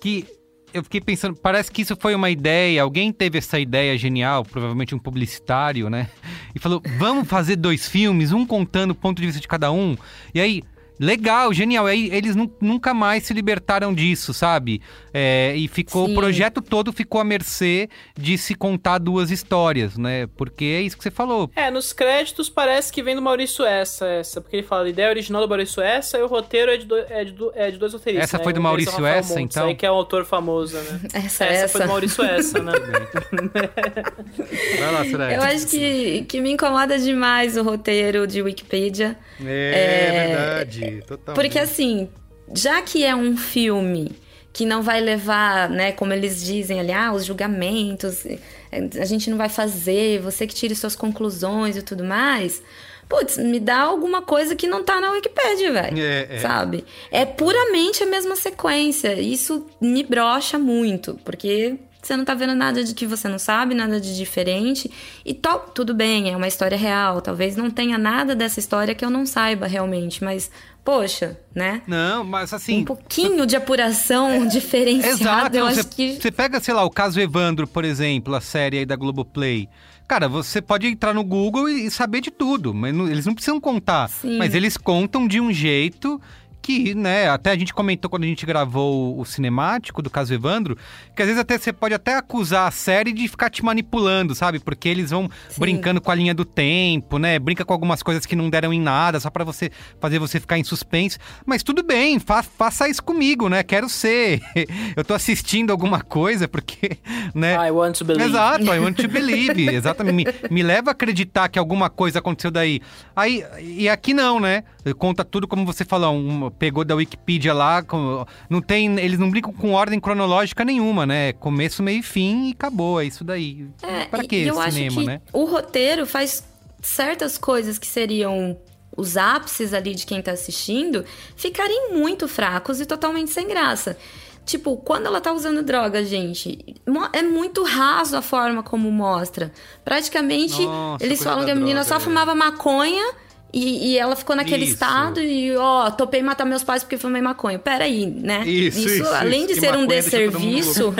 que eu fiquei pensando, parece que isso foi uma ideia, alguém teve essa ideia genial, provavelmente um publicitário, né? E falou: vamos fazer dois filmes, um contando o ponto de vista de cada um. E aí. Legal, genial. Aí eles nu- nunca mais se libertaram disso, sabe? É, e ficou Sim. o projeto todo ficou à mercê de se contar duas histórias, né? Porque é isso que você falou. É, nos créditos parece que vem do Maurício Essa, essa. Porque ele fala, a ideia original do Maurício Essa e o roteiro é de, do- é de, do- é de dois roteiristas. Essa né? foi do é o Maurício Essa, Montes, então? Aí, que é um autor famoso, né? Essa, essa. foi essa. do Maurício Essa, né? Vai lá, Soraya. Eu acho que, que me incomoda demais o roteiro de Wikipedia. É, verdade, totalmente. Porque assim, já que é um filme que não vai levar, né, como eles dizem ali, ah, os julgamentos, a gente não vai fazer, você que tire suas conclusões e tudo mais. Putz, me dá alguma coisa que não tá na Wikipédia, velho. É, é. Sabe? É puramente a mesma sequência. Isso me brocha muito, porque você não tá vendo nada de que você não sabe, nada de diferente. E to- tudo bem, é uma história real. Talvez não tenha nada dessa história que eu não saiba realmente, mas, poxa, né? Não, mas assim. Um pouquinho de apuração diferenciada, Exato, eu você, acho que. você pega, sei lá, o caso Evandro, por exemplo, a série aí da Globoplay. Cara, você pode entrar no Google e, e saber de tudo, mas não- eles não precisam contar. Sim. Mas eles contam de um jeito que, né, até a gente comentou quando a gente gravou o cinemático do caso Evandro, que às vezes até você pode até acusar a série de ficar te manipulando, sabe? Porque eles vão Sim. brincando com a linha do tempo, né? Brinca com algumas coisas que não deram em nada, só pra você fazer você ficar em suspense. Mas tudo bem, fa faça isso comigo, né? Quero ser. Eu tô assistindo alguma coisa porque, né? I want to believe. Exato, I want to believe. Exatamente. Me, me leva a acreditar que alguma coisa aconteceu daí. Aí, e aqui não, né? Conta tudo como você falou, um- pegou da Wikipedia lá, não tem, eles não brincam com ordem cronológica nenhuma, né? Começo, meio e fim e acabou, é isso daí. É, pra que e eu acho cinema, que né? o roteiro faz certas coisas que seriam os ápices ali de quem tá assistindo ficarem muito fracos e totalmente sem graça. Tipo, quando ela tá usando droga, gente, é muito raso a forma como mostra. Praticamente, Nossa, eles falam que a menina droga, só é. fumava maconha e, e ela ficou naquele Isso. estado e, ó, topei matar meus pais porque fumei maconha. Peraí, né? Isso, isso, além isso, de que ser um maconha desserviço.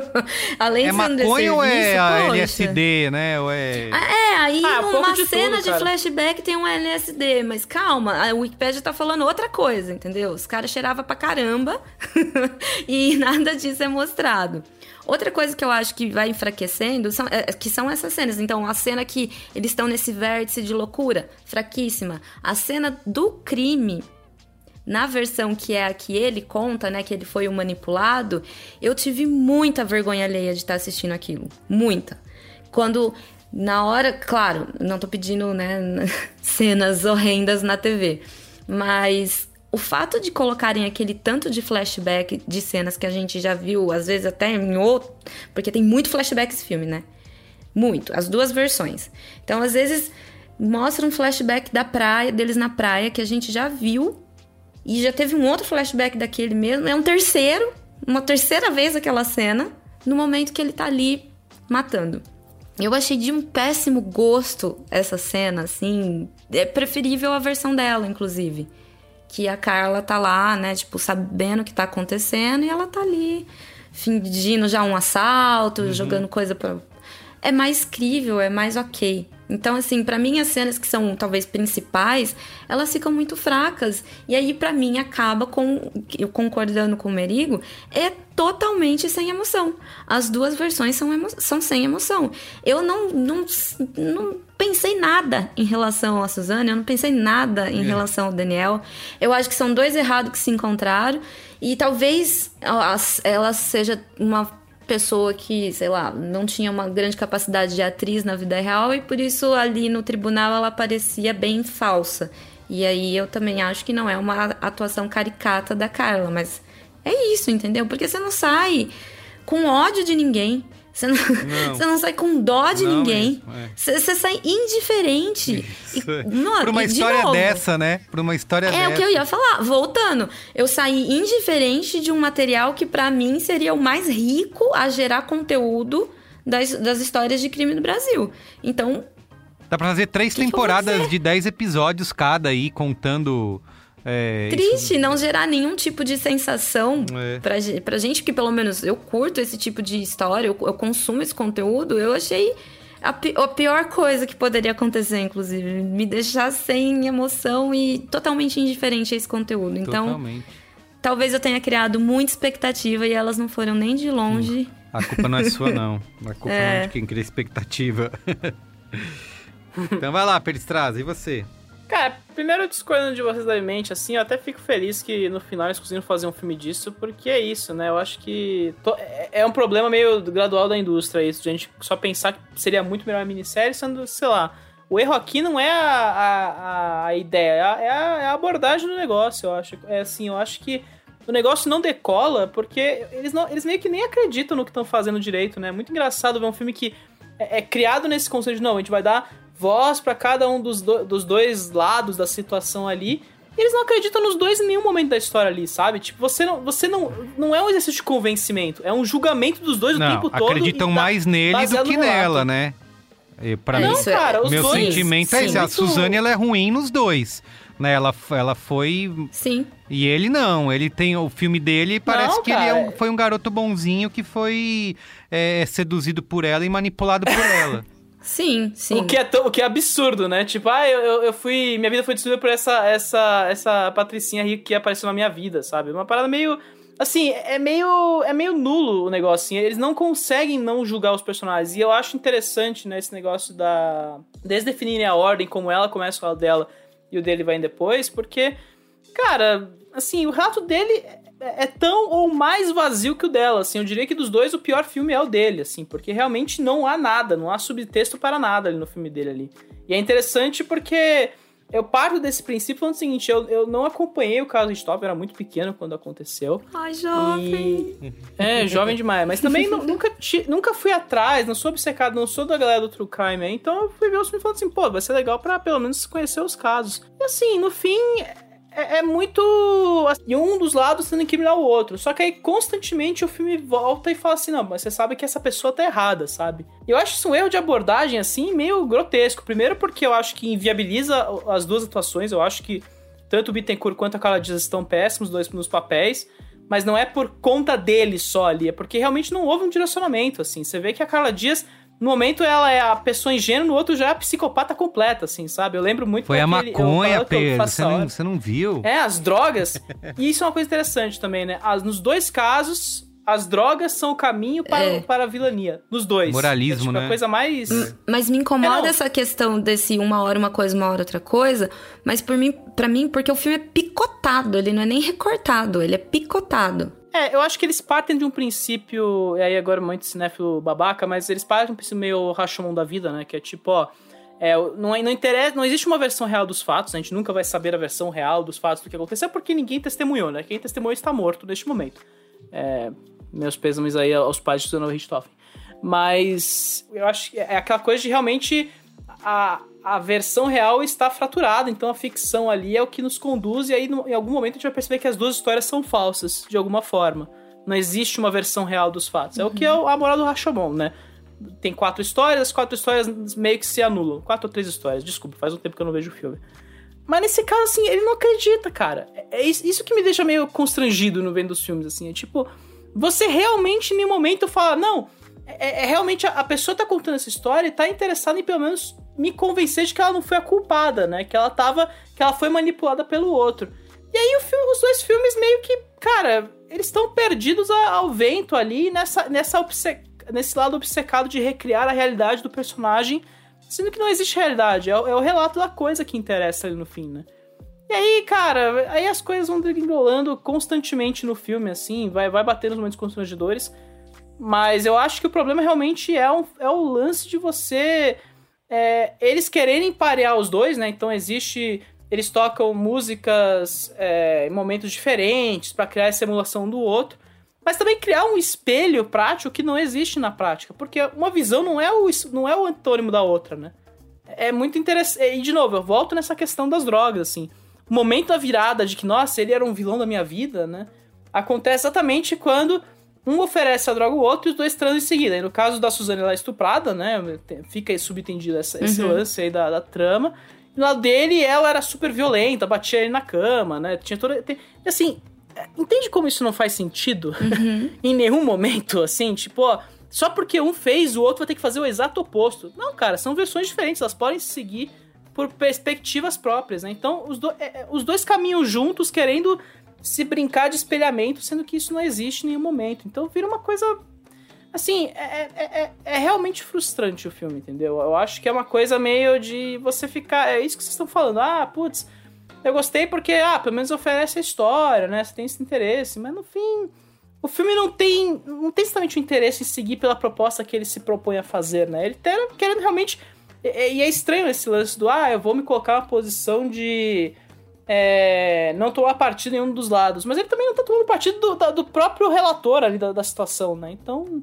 além É de ser um maconha desserviço. ou é a poxa. LSD, né? Ou é... É, aí Ah, uma de cena tudo, de flashback tem um LSD, mas calma, a Wikipedia tá falando outra coisa, entendeu? Os caras cheiravam pra caramba e nada disso é mostrado. Outra coisa que eu acho que vai enfraquecendo são, é, que são essas cenas. Então, a cena que eles estão nesse vértice de loucura, fraquíssima. A cena do crime, na versão que é a que ele conta, né, que ele foi o manipulado, eu tive muita vergonha alheia de estar assistindo aquilo. Muita. Quando, na hora, claro, não tô pedindo, né, cenas horrendas na TV, mas o fato de colocarem aquele tanto de flashback de cenas que a gente já viu, às vezes até em outro, porque tem muito flashback esse filme, né? Muito, as duas versões. Então, às vezes, mostra um flashback da praia, deles na praia, que a gente já viu, e já teve um outro flashback daquele mesmo. É um terceiro, uma terceira vez aquela cena, no momento que ele tá ali matando. Eu achei de um péssimo gosto essa cena, assim. É preferível a versão dela, inclusive. Que a Carla tá lá, né, tipo, sabendo o que tá acontecendo e ela tá ali fingindo já um assalto, jogando coisa pra. É mais crível, é mais ok. Então, assim, pra mim as cenas que são talvez principais, elas ficam muito fracas. E aí, pra mim, acaba com. Eu concordando com o Merigo, é totalmente sem emoção. As duas versões são, emo- são sem emoção. Eu não, não, não pensei nada em relação a Suzane, eu não pensei nada em relação ao Daniel. Eu acho que são dois errados que se encontraram. E talvez ela seja uma pessoa que, sei lá, não tinha uma grande capacidade de atriz na vida real e por isso ali no tribunal ela parecia bem falsa. E aí eu também acho que não é uma atuação caricata da Carla, mas é isso, entendeu? Porque você não sai com ódio de ninguém. Você não, Não. você não sai com dó de Não ninguém. é. Você, você sai indiferente. É. E, Pra uma de história novo, dessa, né? Pra uma história é dessa. o que eu ia falar. Voltando, eu saí indiferente de um material que pra mim seria o mais rico a gerar conteúdo das, das histórias de crime no Brasil. Então, Dá pra fazer três Que que temporadas dizer? de 10 episódios cada aí, contando. É, triste não gerar nenhum tipo de sensação É. pra, pra gente, que pelo menos eu curto esse tipo de história, eu, eu consumo esse conteúdo, eu achei a, pi- a pior coisa que poderia acontecer, inclusive. Me deixar sem emoção e totalmente indiferente a esse conteúdo. Então, Totalmente. Talvez eu tenha criado muita expectativa e elas não foram nem de longe. A culpa não é sua, não. A culpa É. é de quem cria expectativa. então vai lá, Peristraz, e você? Cara, primeiro discordando de vocês levemente, assim, eu até fico feliz que no final eles conseguiram fazer um filme disso, porque é isso, né? Eu acho que é- é um problema meio gradual da indústria isso, de a gente só pensar que seria muito melhor a minissérie, sendo, sei lá, o erro aqui não é a, a, a ideia, é a, é a- é a abordagem do negócio, eu acho. É assim, eu acho que o negócio não decola porque eles, não, eles meio que nem acreditam no que estão fazendo direito, né? É muito engraçado ver um filme que é, é criado nesse conceito de não, a gente vai dar voz pra cada um dos, do- dos dois lados da situação ali. E eles não acreditam nos dois em nenhum momento da história ali, sabe? Tipo, você não, você não, não é um exercício de convencimento, é um julgamento dos dois o não, tempo todo. acreditam tá mais nele do que nela, né? E pra Não, mim, é- cara, os meu dois. sentimento é sim, esse. A muito- Suzane, ela é ruim nos dois. Né? Ela, ela foi... Sim. E ele não. Ele tem o filme dele parece Não, que ele é um- cara. foi um garoto bonzinho que foi é, seduzido por ela e manipulado por ela. Sim, sim. O que é, tão, o que é absurdo, né? Tipo, ah, eu, eu fui. Minha vida foi destruída por essa, essa, essa patricinha rica que apareceu na minha vida, sabe? Uma parada meio. Assim, é meio. É meio nulo o negócio, assim. Eles não conseguem não julgar os personagens. E eu acho interessante, né, esse negócio da. Desde definirem a ordem, como ela começa com a dela e o dele vai depois, porque. Cara, assim, o relato dele é, é tão ou mais vazio que o dela, assim. Eu diria que dos dois o pior filme é o dele, assim, porque realmente não há nada, não há subtexto para nada ali no filme dele ali. E é interessante porque eu parto desse princípio falando o seguinte, eu, eu não acompanhei o caso de Stop, eu era muito pequeno quando aconteceu. Ai, jovem. E... É, jovem demais. Mas também nunca, nunca fui atrás, não sou obcecado, não sou da galera do True Crime aí. Então eu fui ver os filmes e falando assim, pô, vai ser legal pra pelo menos conhecer os casos. E assim, no fim, é, é, muito. E um dos lados tendo que mirar o outro. Só que aí constantemente o filme volta e fala assim: não, mas você sabe que essa pessoa tá errada, sabe? Eu acho isso um erro de abordagem, assim, meio grotesco. Primeiro, porque eu acho que inviabiliza as duas atuações. Eu acho que tanto o Bittencourt quanto a Carla Dias estão péssimos dois nos papéis. Mas não é por conta dele só ali, é porque realmente não houve um direcionamento, assim. Você vê que a Carla Dias no momento ela é a pessoa ingênua, no outro já é a psicopata completa, assim, sabe? Eu lembro muito Foi a maconha, Pedro, você não, você não viu? É, as drogas. e isso é uma coisa interessante também, né? As, nos dois casos, as drogas são o caminho para, é. para a vilania. Nos dois. Moralismo, é, tipo, né? A coisa mais. Mas me incomoda é, essa questão desse uma hora uma coisa, uma hora outra coisa. Mas por mim, para mim, porque o filme é picotado, ele não é nem recortado, ele é picotado. É, eu acho que eles partem de um princípio, e aí agora muito cinéfilo babaca, mas eles partem de um princípio meio Rashomon da vida, né? Que é tipo, ó, é, não, é, não, interessa, não existe uma versão real dos fatos, a gente nunca vai saber a versão real dos fatos do que aconteceu, porque ninguém testemunhou, né? Quem testemunhou está morto neste momento. É, meus pêsames aí aos pais de Susana Richthofen. Mas eu acho que é aquela coisa de realmente a, a versão real está fraturada, então a ficção ali é o que nos conduz, e aí em algum momento a gente vai perceber que as duas histórias são falsas, de alguma forma. Não existe uma versão real dos fatos. Uhum. É o que é a moral do Rashomon, né? Tem quatro histórias, as quatro histórias meio que se anulam. Quatro ou três histórias, desculpa, faz um tempo que eu não vejo o filme. Mas nesse caso, assim, ele não acredita, cara. É isso que me deixa meio constrangido no vendo os filmes, assim. É tipo, você realmente, em nenhum momento, fala, não, é, é realmente a, a, pessoa tá contando essa história e tá interessada em pelo menos me convencer de que ela não foi a culpada, né? Que ela tava. que ela foi manipulada pelo outro. E aí filme, os dois filmes meio que, cara, eles estão perdidos ao vento ali nessa, nessa obce, nesse lado obcecado de recriar a realidade do personagem, sendo que não existe realidade, é, é o relato da coisa que interessa ali no fim, né? E aí, cara, aí as coisas vão degringolando constantemente no filme, assim, vai, vai bater nos momentos constrangedores. Mas eu acho que o problema realmente é, um, é o lance de você é, eles quererem parear os dois, né? Então existe. Eles tocam músicas é, em momentos diferentes para criar essa emulação do outro. Mas também criar um espelho prático que não existe na prática. Porque uma visão não é o, não é o antônimo da outra, né? É muito interessante. E de novo, eu volto nessa questão das drogas, assim. O momento da virada de que, nossa, ele era um vilão da minha vida, né? Acontece exatamente quando um oferece a droga ao outro e os dois transam em seguida. E no caso da Suzane, ela é estuprada, né? Fica aí subentendido essa, esse uhum. lance aí da, da trama. E no lado dele, ela era super violenta, batia ele na cama, né? Tinha toda. Tem, assim, entende como isso não faz sentido? Uhum. em nenhum momento, assim, tipo, ó, só porque um fez, o outro vai ter que fazer o exato oposto. Não, cara, são versões diferentes, elas podem seguir por perspectivas próprias, né? Então, os, do, é, é os dois caminham juntos, querendo se brincar de espelhamento, sendo que isso não existe em nenhum momento. Então vira uma coisa. Assim, é, é, é, é realmente frustrante o filme, entendeu? Eu acho que é uma coisa meio de você ficar. É isso que vocês estão falando. Ah, putz, eu gostei porque, ah, pelo menos oferece a história, né? Você tem esse interesse. Mas no fim, o filme não tem. Não tem exatamente o interesse em seguir pela proposta que ele se propõe a fazer, né? Ele tá querendo realmente. E é estranho esse lance do, ah, eu vou me colocar na posição de é, não tomar partido em nenhum dos lados. Mas ele também não tá tomando partido do, do próprio relator ali da, da, situação, né? Então,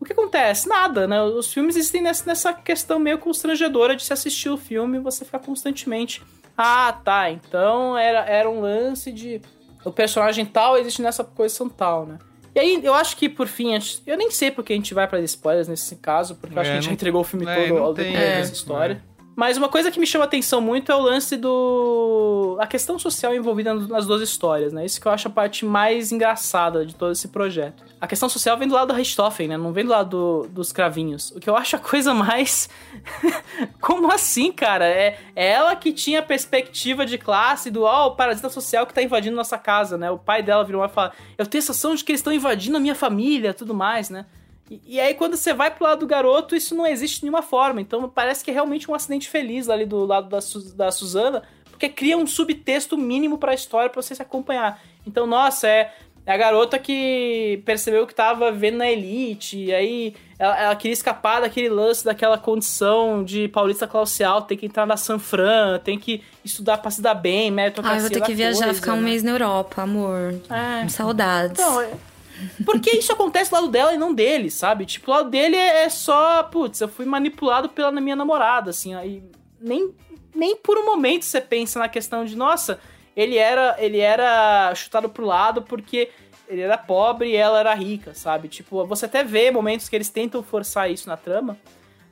o que acontece? Nada, né? Os filmes existem nessa, questão meio constrangedora de se assistir o filme e você ficar constantemente. Ah, tá. Então era, era um lance de. O personagem tal existe nessa posição tal, né? E aí, eu acho que por fim, eu nem sei porque a gente vai para spoilers nesse caso, porque eu acho que a gente já entregou o filme é, todo ao decorrer dessa história. Mas uma coisa que me chama atenção muito é o lance do. a questão social envolvida nas duas histórias, né? Isso que eu acho a parte mais engraçada de todo esse projeto. A questão social vem do lado do Richthofen, né? Não vem do lado do, dos cravinhos. O que eu acho a coisa mais. Como assim, cara? É, é ela que tinha a perspectiva de classe do, ó, oh, o parasita social que tá invadindo nossa casa, né? O pai dela virou e fala: Eu tenho a sensação de que eles estão invadindo a minha família tudo mais, né? E, e, aí, quando você vai pro lado do garoto, isso não existe de nenhuma forma. Então, parece que é realmente um acidente feliz ali do lado da, Su da Suzana, porque cria um subtexto mínimo para a história para você se acompanhar. Então, nossa, é, é, a garota que percebeu que tava vendo na elite, e aí ela, ela, queria escapar daquele lance, daquela condição de paulista classe alta, tem que entrar na San Fran, tem que estudar pra se dar bem, meritocracia Ah, eu vou ter que viajar, coisa, ficar um né? mês na Europa, amor. É. Saudades. Então, é... Porque isso acontece do lado dela e não dele, sabe? Tipo, o lado dele é, é só, putz, eu fui manipulado pela minha namorada, assim, aí nem, nem por um momento você pensa na questão de, nossa, ele era, ele era chutado pro lado porque ele era pobre e ela era rica, sabe? Tipo, você até vê momentos que eles tentam forçar isso na trama,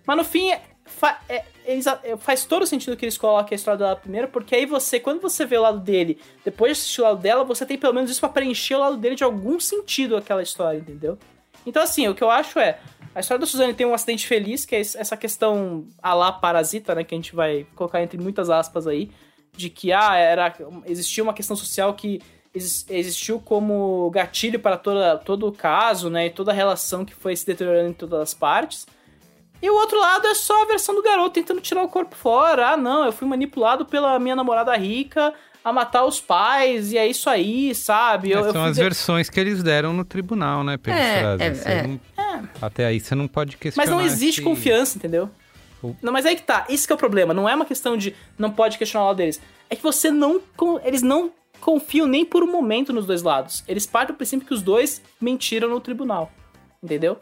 mas no fim fa é, é, faz todo sentido que eles coloquem a história dela primeiro, porque aí você, quando você vê o lado dele, depois de assistir o lado dela, você tem pelo menos isso pra preencher o lado dele de algum sentido aquela história, entendeu? Então, assim, o que eu acho é. A história da Suzane tem um acidente feliz, que é essa questão a lá parasita, né? Que a gente vai colocar entre muitas aspas aí. De que, ah, era, existia uma questão social que existiu como gatilho para toda, todo o caso, né? E toda a relação que foi se deteriorando em todas as partes. E o outro lado é só a versão do garoto tentando tirar o corpo fora. Ah, não, eu fui manipulado pela minha namorada rica a matar os pais, e é isso aí, sabe? É, eu, são eu as de... versões que eles deram no tribunal, né, Pedro é, é, é, não... é, Até aí você não pode questionar. Mas não existe confiança, entendeu? Não, mas aí que tá, isso que é o problema. Não é uma questão de não pode questionar o lado deles. É que você não. Eles não confiam nem por um momento nos dois lados. Eles partem do princípio que os dois mentiram no tribunal. Entendeu?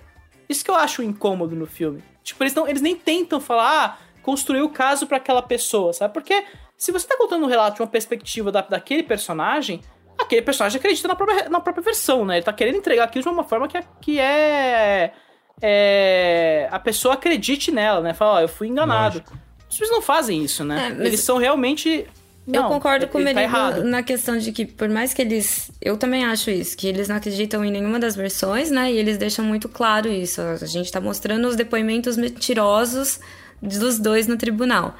Isso que eu acho incômodo no filme. Tipo, eles, não, eles nem tentam falar, ah, construir o caso para aquela pessoa, sabe? Porque se você tá contando um relato de uma perspectiva da, daquele personagem, aquele personagem acredita na própria, na própria versão, né? Ele tá querendo entregar aquilo de uma forma que é, que é, é a pessoa acredite nela, né? Fala, ó, eu fui enganado. Lógico. Os filmes não fazem isso, né? É, mas... Eles são realmente não, eu concordo com ele tá na questão de que, por mais que eles. Eu também acho isso, que eles não acreditam em nenhuma das versões, né? E eles deixam muito claro isso. A gente tá mostrando os depoimentos mentirosos dos dois no tribunal.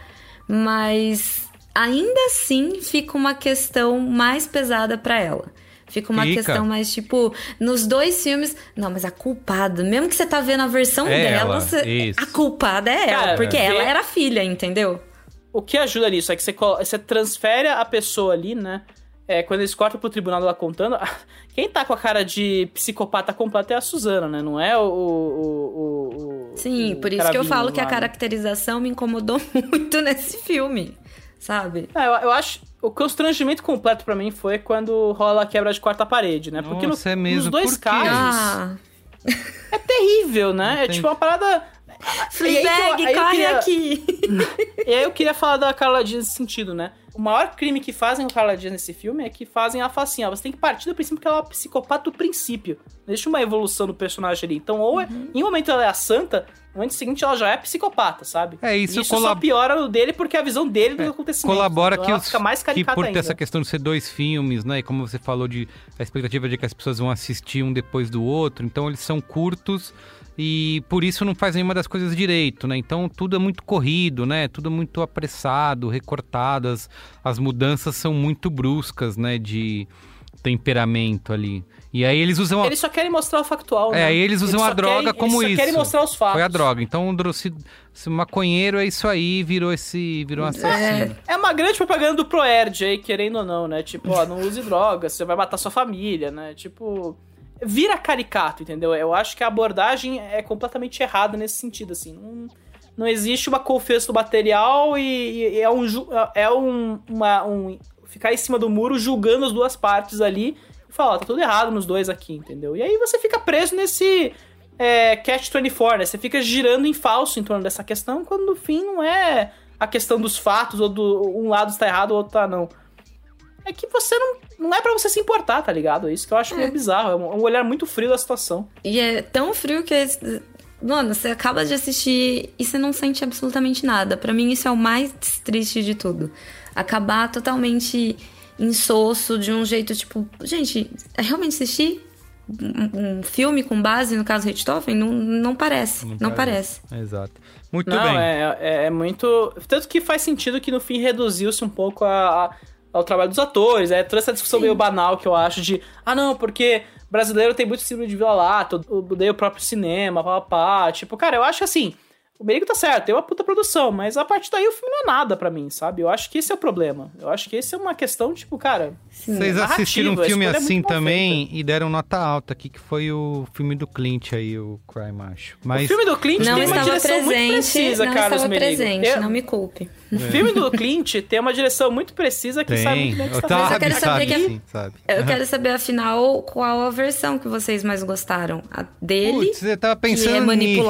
Mas ainda assim fica uma questão mais pesada para ela. Fica uma Fica. questão mais tipo, nos dois filmes, não, mas a culpada, mesmo que você tá vendo a versão é dela, você, a culpada é ela, Cara, porque ela era filha, entendeu? O que ajuda nisso é que você, você transfere a pessoa ali, né? É, quando eles cortam pro tribunal ela contando, quem tá com a cara de psicopata completa é a Suzana, né? Não é o. o, o Sim, o por isso que eu falo que a né? caracterização me incomodou muito nesse filme, sabe? É, eu, eu, acho. O constrangimento completo para mim foi quando rola a quebra de quarta parede, né? Porque Nossa, no, é mesmo. nos dois casos. Ah. É terrível, né? é tipo uma parada Fleabag, corre queria... aqui! e aí eu queria falar da Carla Dias nesse sentido, né? O maior crime que fazem com a Carla Dias nesse filme é que fazem ela falar assim, você tem que partir do princípio que ela é uma psicopata do princípio. Deixa uma evolução do personagem ali. Então, ou é, uhum. em um momento ela é a santa, no momento seguinte ela já é psicopata, sabe? É isso. E isso colab... só piora o dele porque é a visão dele dos é, acontecimentos. Colabora então, que, os, fica mais que por ter essa questão de ser dois filmes, né? E como você falou de a expectativa de que as pessoas vão assistir um depois do outro, então eles são curtos e por isso não faz nenhuma das coisas direito, né? Então tudo é muito corrido, né? Tudo é muito apressado, recortadas, as mudanças são muito bruscas, né? De temperamento ali. E aí eles usam. A... Eles só querem mostrar o factual, é, né? É, aí eles usam eles a droga querem, como eles isso. querem mostrar os fatos. Foi a droga. Então, se, se maconheiro é isso aí, virou esse. virou um assassino. É, é uma grande propaganda do Proerd aí, querendo ou não, né? Tipo, ó, não use droga, você vai matar sua família, né? Tipo vira caricato, entendeu? Eu acho que a abordagem é completamente errada nesse sentido, assim. Não, não existe uma confiança no material e, e é um, é um, uma, um. ficar em cima do muro julgando as duas partes ali e falar, ó, tá tudo errado nos dois aqui, entendeu? E aí você fica preso nesse. É, Catch 24, né? Você fica girando em falso em torno dessa questão, quando no fim não é a questão dos fatos, ou do um lado está errado, o outro tá não é que você não. Não é para você se importar, tá ligado? É isso que eu acho é. meio bizarro. É um, olhar muito frio da situação. E é tão frio que Mano, você acaba de assistir e você não sente absolutamente nada. Pra mim, isso é o mais triste de tudo. Acabar totalmente insosso, de um jeito tipo. Gente, é realmente assistir um, um filme com base no caso Richthofen? Não, não parece. Não, parece. Exato. Muito Não, bem. É, é, é muito. Tanto que faz sentido que no fim reduziu-se um pouco a, a- ao trabalho dos atores. É toda essa discussão meio banal que eu acho de. Ah, não, porque brasileiro tem muito símbolo de vira-lata, odeia o próprio cinema, papá. Tipo, cara, eu acho assim. O Merigo tá certo, tem uma puta produção, mas a partir daí o filme não é nada pra mim, sabe? Eu acho que esse é o problema. Eu acho que esse é uma questão, tipo, cara. Vocês assistiram um filme é assim muito mal também e deram nota alta aqui, que foi o filme do Clint aí, o Cry Macho. Mas... O filme do Clint Não tem uma estava direção muito presente, precisa, não Carlos estava Merigo. presente, Eu- não me culpe. O filme do Clint tem uma direção muito precisa que sabe muito bem que está Mas eu fazendo. quero saber que- sim, sabe. Eu quero saber, afinal, qual a versão que vocês mais gostaram. A dele, Putz, eu tava que pensando é nisso.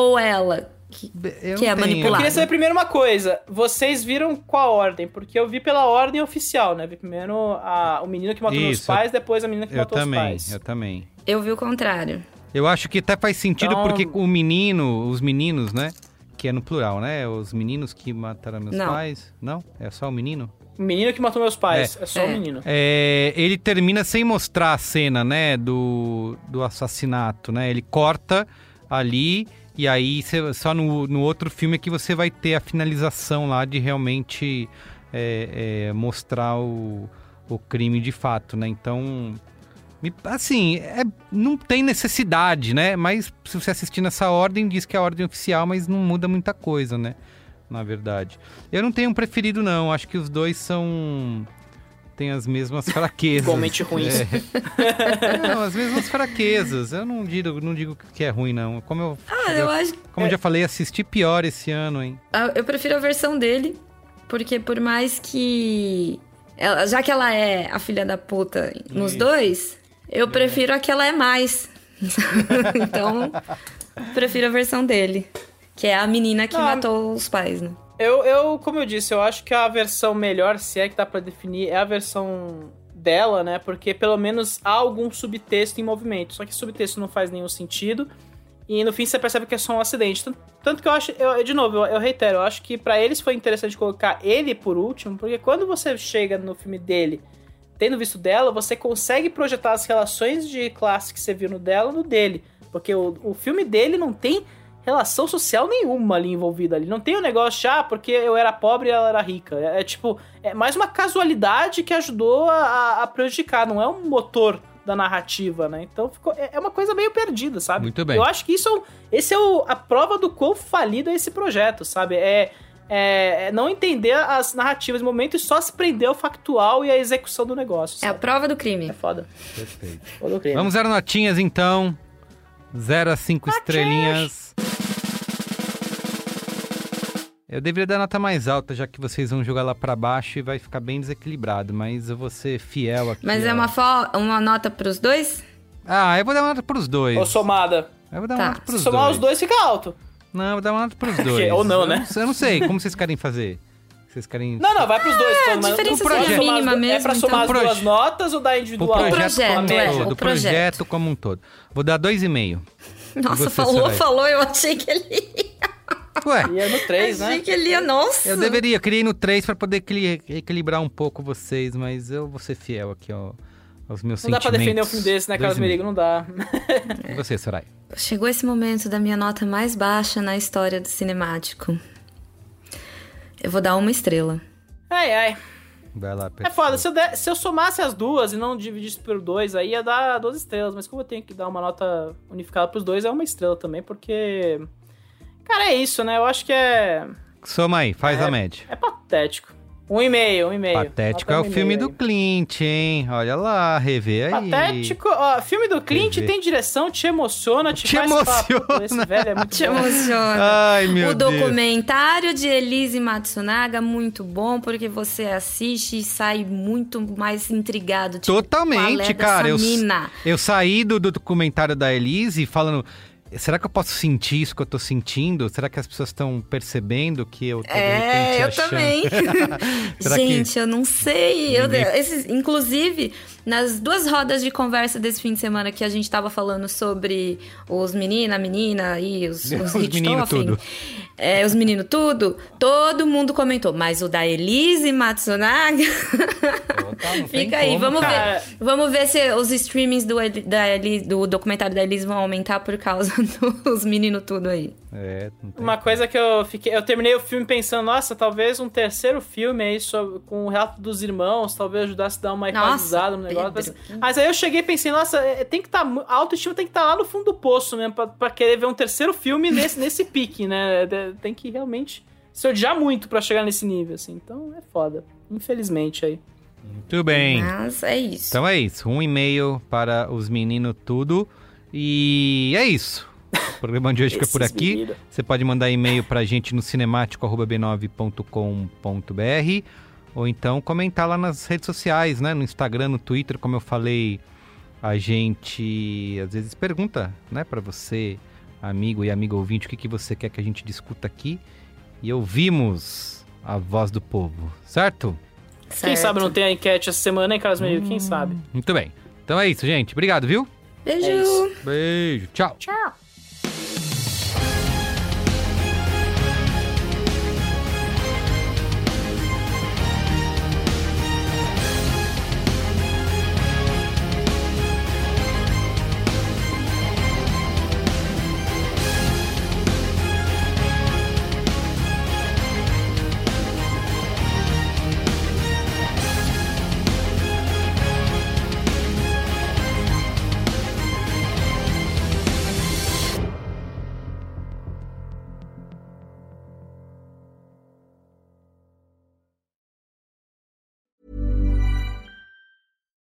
Ou ela, que, Eu que é não tenho. Eu manipulada? queria saber primeiro uma coisa. Vocês viram qual ordem? Porque eu vi pela ordem oficial, né? Vi primeiro a- o menino que matou meus Isso, pais, depois a menina que Eu matou também, os pais. eu também. Eu vi o contrário. Eu acho que até faz sentido Então- porque o menino, os meninos, né? Que é no plural, né? Os meninos que mataram meus Não. pais. Não? É só o menino? O menino que matou meus pais. É, só o É. menino. É, ele termina sem mostrar a cena, né, do, do assassinato, né? Ele corta ali e aí cê- só no, no outro filme é que você vai ter a finalização lá de realmente é, é, mostrar o, o crime de fato, né? Então, assim, é- não tem necessidade, né? Mas se você assistir nessa ordem, diz que é a ordem oficial, mas não muda muita coisa, né? Na verdade. Eu não tenho um preferido, não. Acho que os dois são. Têm as mesmas fraquezas. Igualmente ruins. É. Não, as mesmas fraquezas. Eu não digo, não digo que é ruim, não. Como eu, Ah, eu acho como eu já falei, assisti pior esse ano, hein? Ah, Eu prefiro a versão dele, porque por mais que. ela- já que ela é a filha da puta nos dois, eu prefiro a que ela é mais. então, prefiro a versão dele. Que é a menina que Não. matou os pais, né? Eu, eu, como eu disse, eu acho que a versão melhor, se é que dá pra definir, é a versão dela, né? Porque pelo menos há algum subtexto em movimento. Só que subtexto não faz nenhum sentido. E no fim você percebe que é só um acidente. Tanto, tanto que eu acho, eu, de novo, eu, eu reitero, eu acho que pra eles foi interessante colocar ele por último, porque quando você chega no filme dele, tendo visto dela, você consegue projetar as relações de classe que você viu no dela no dele. Porque o, o filme dele não tem relação social nenhuma ali envolvida ali. Não tem o negócio, de, ah, porque eu era pobre e ela era rica. É, é tipo, é mais uma casualidade que ajudou a, a prejudicar, não é um motor da narrativa, né? Então ficou, é é uma coisa meio perdida, sabe? Muito bem. Eu acho que isso é, um- esse é o- a prova do quão falido é esse projeto, sabe? É, é, é não entender as narrativas no momento e só se prender ao factual e à execução do negócio. É a sabe? prova do crime. É foda. Perfeito. Crime. Vamos zero notinhas, então. Zero a cinco estrelinhas. Eu deveria dar nota mais alta, já que vocês vão jogar lá pra baixo e vai ficar bem desequilibrado, mas eu vou ser fiel aqui. Mas é uma, fo- uma nota pros dois? Ah, eu vou dar uma nota pros dois. Ou somada. Eu vou dar Tá. uma nota pros Se somar dois. os dois, fica alto. Não, eu vou dar uma nota pros dois. Ou não, Eu né? sei- Eu não sei, como vocês querem fazer? Vocês querem... Não, não, vai pros dois. então, mas diferença o seria somar mínima du- É mesmo, pra somar então. as duas notas ou dar O individual? projeto, projeto, como um é, todo, o o projeto. como um todo. Vou dar dois e meio. Nossa, você, falou, Soraya? falou, eu achei que ele Ué, E é no 3, achei né? que ele ia, nossa. eu deveria, eu queria ir no 3 pra poder equili- equilibrar um pouco vocês, mas eu vou ser fiel aqui ó, aos meus Não dá sentimentos. pra defender um filme desse, né, Carlos. Merigo? Não dá. E você, Sarai? Chegou esse momento da minha nota mais baixa na história do cinemático. Eu vou dar uma estrela. Ai, ai. Vai lá, É foda, se eu, der- se eu somasse as duas e não dividisse por dois, aí ia dar duas estrelas. Mas como eu tenho que dar uma nota unificada pros dois, é uma estrela também, porque. Cara, é isso, né? Eu acho que é. Soma aí, faz a média. É patético. Um e meio, um e meio. Patético é o filme do aí. Clint, hein? Olha lá, rever aí. Patético. Ó, filme do Clint Rever. tem direção, te emociona, te, Te faz emociona. papo. Esse velho é muito Te bom. emociona. Ai, meu o Deus. documentário de Elise Matsunaga, muito bom, porque você assiste e sai muito mais intrigado. Tipo, qual Totalmente, é cara. dessa Eu, mina? eu saí do, do documentário da Elise falando. Será que eu posso sentir isso que eu tô sentindo? Será que as pessoas estão percebendo que eu tô É, eu achando? também. Será que- Gente, eu não sei. Eu, esses, inclusive, nas duas rodas de conversa desse fim de semana que a gente tava falando sobre os menina, menina e os, os, Os menino tudo. É, os meninos tudo, todo mundo comentou, mas o da Elise Matsunaga. Fica aí, como, vamos cara. ver. Vamos ver se os streamings do, da Eli- do documentário da Elise vão aumentar por causa dos meninos tudo aí. É, Uma coisa que eu fiquei. Eu terminei o filme pensando, nossa, talvez um terceiro filme aí sobre, com o relato dos irmãos, talvez ajudasse a dar uma equalizada no negócio. Mas, Pedro. mas aí eu cheguei e pensei, nossa, é, tem que estar. a autoestima tem que estar lá no fundo do poço mesmo, pra, pra querer ver um terceiro filme nesse, nesse pique, né? Tem que realmente se odiar muito pra chegar nesse nível, assim. Então é foda. Infelizmente aí. Muito bem. Mas é isso. Então é isso. Um e-mail para os meninos tudo. E é isso. O programa de hoje fica por aqui. meninos. Você pode mandar e-mail pra gente no cinemático.b9.com.br ou então comentar lá nas redes sociais, né? No Instagram, no Twitter, como eu falei, a gente às vezes pergunta, né, para você, amigo e amigo ouvinte, o que, que você quer que a gente discuta aqui. E ouvimos a voz do povo, certo? Quem sabe não tem a enquete essa semana, hein, Carlos Meio? Quem sabe? Muito bem. Então é isso, gente. Obrigado, viu? Beijo. É. Beijo. Tchau. Tchau.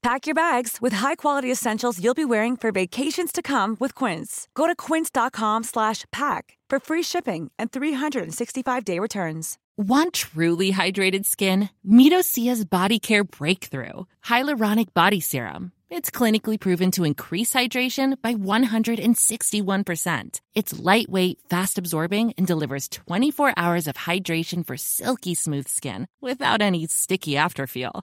Pack your bags with high-quality essentials you'll be wearing for vacations to come with Quince. Go to quince.com slash pack for free shipping and 365-day returns. Want truly hydrated skin? Meet Osea's Body Care Breakthrough Hyaluronic Body Serum. It's clinically proven to increase hydration by 161%. It's lightweight, fast absorbing, and delivers 24 hours of hydration for silky smooth skin without any sticky afterfeel.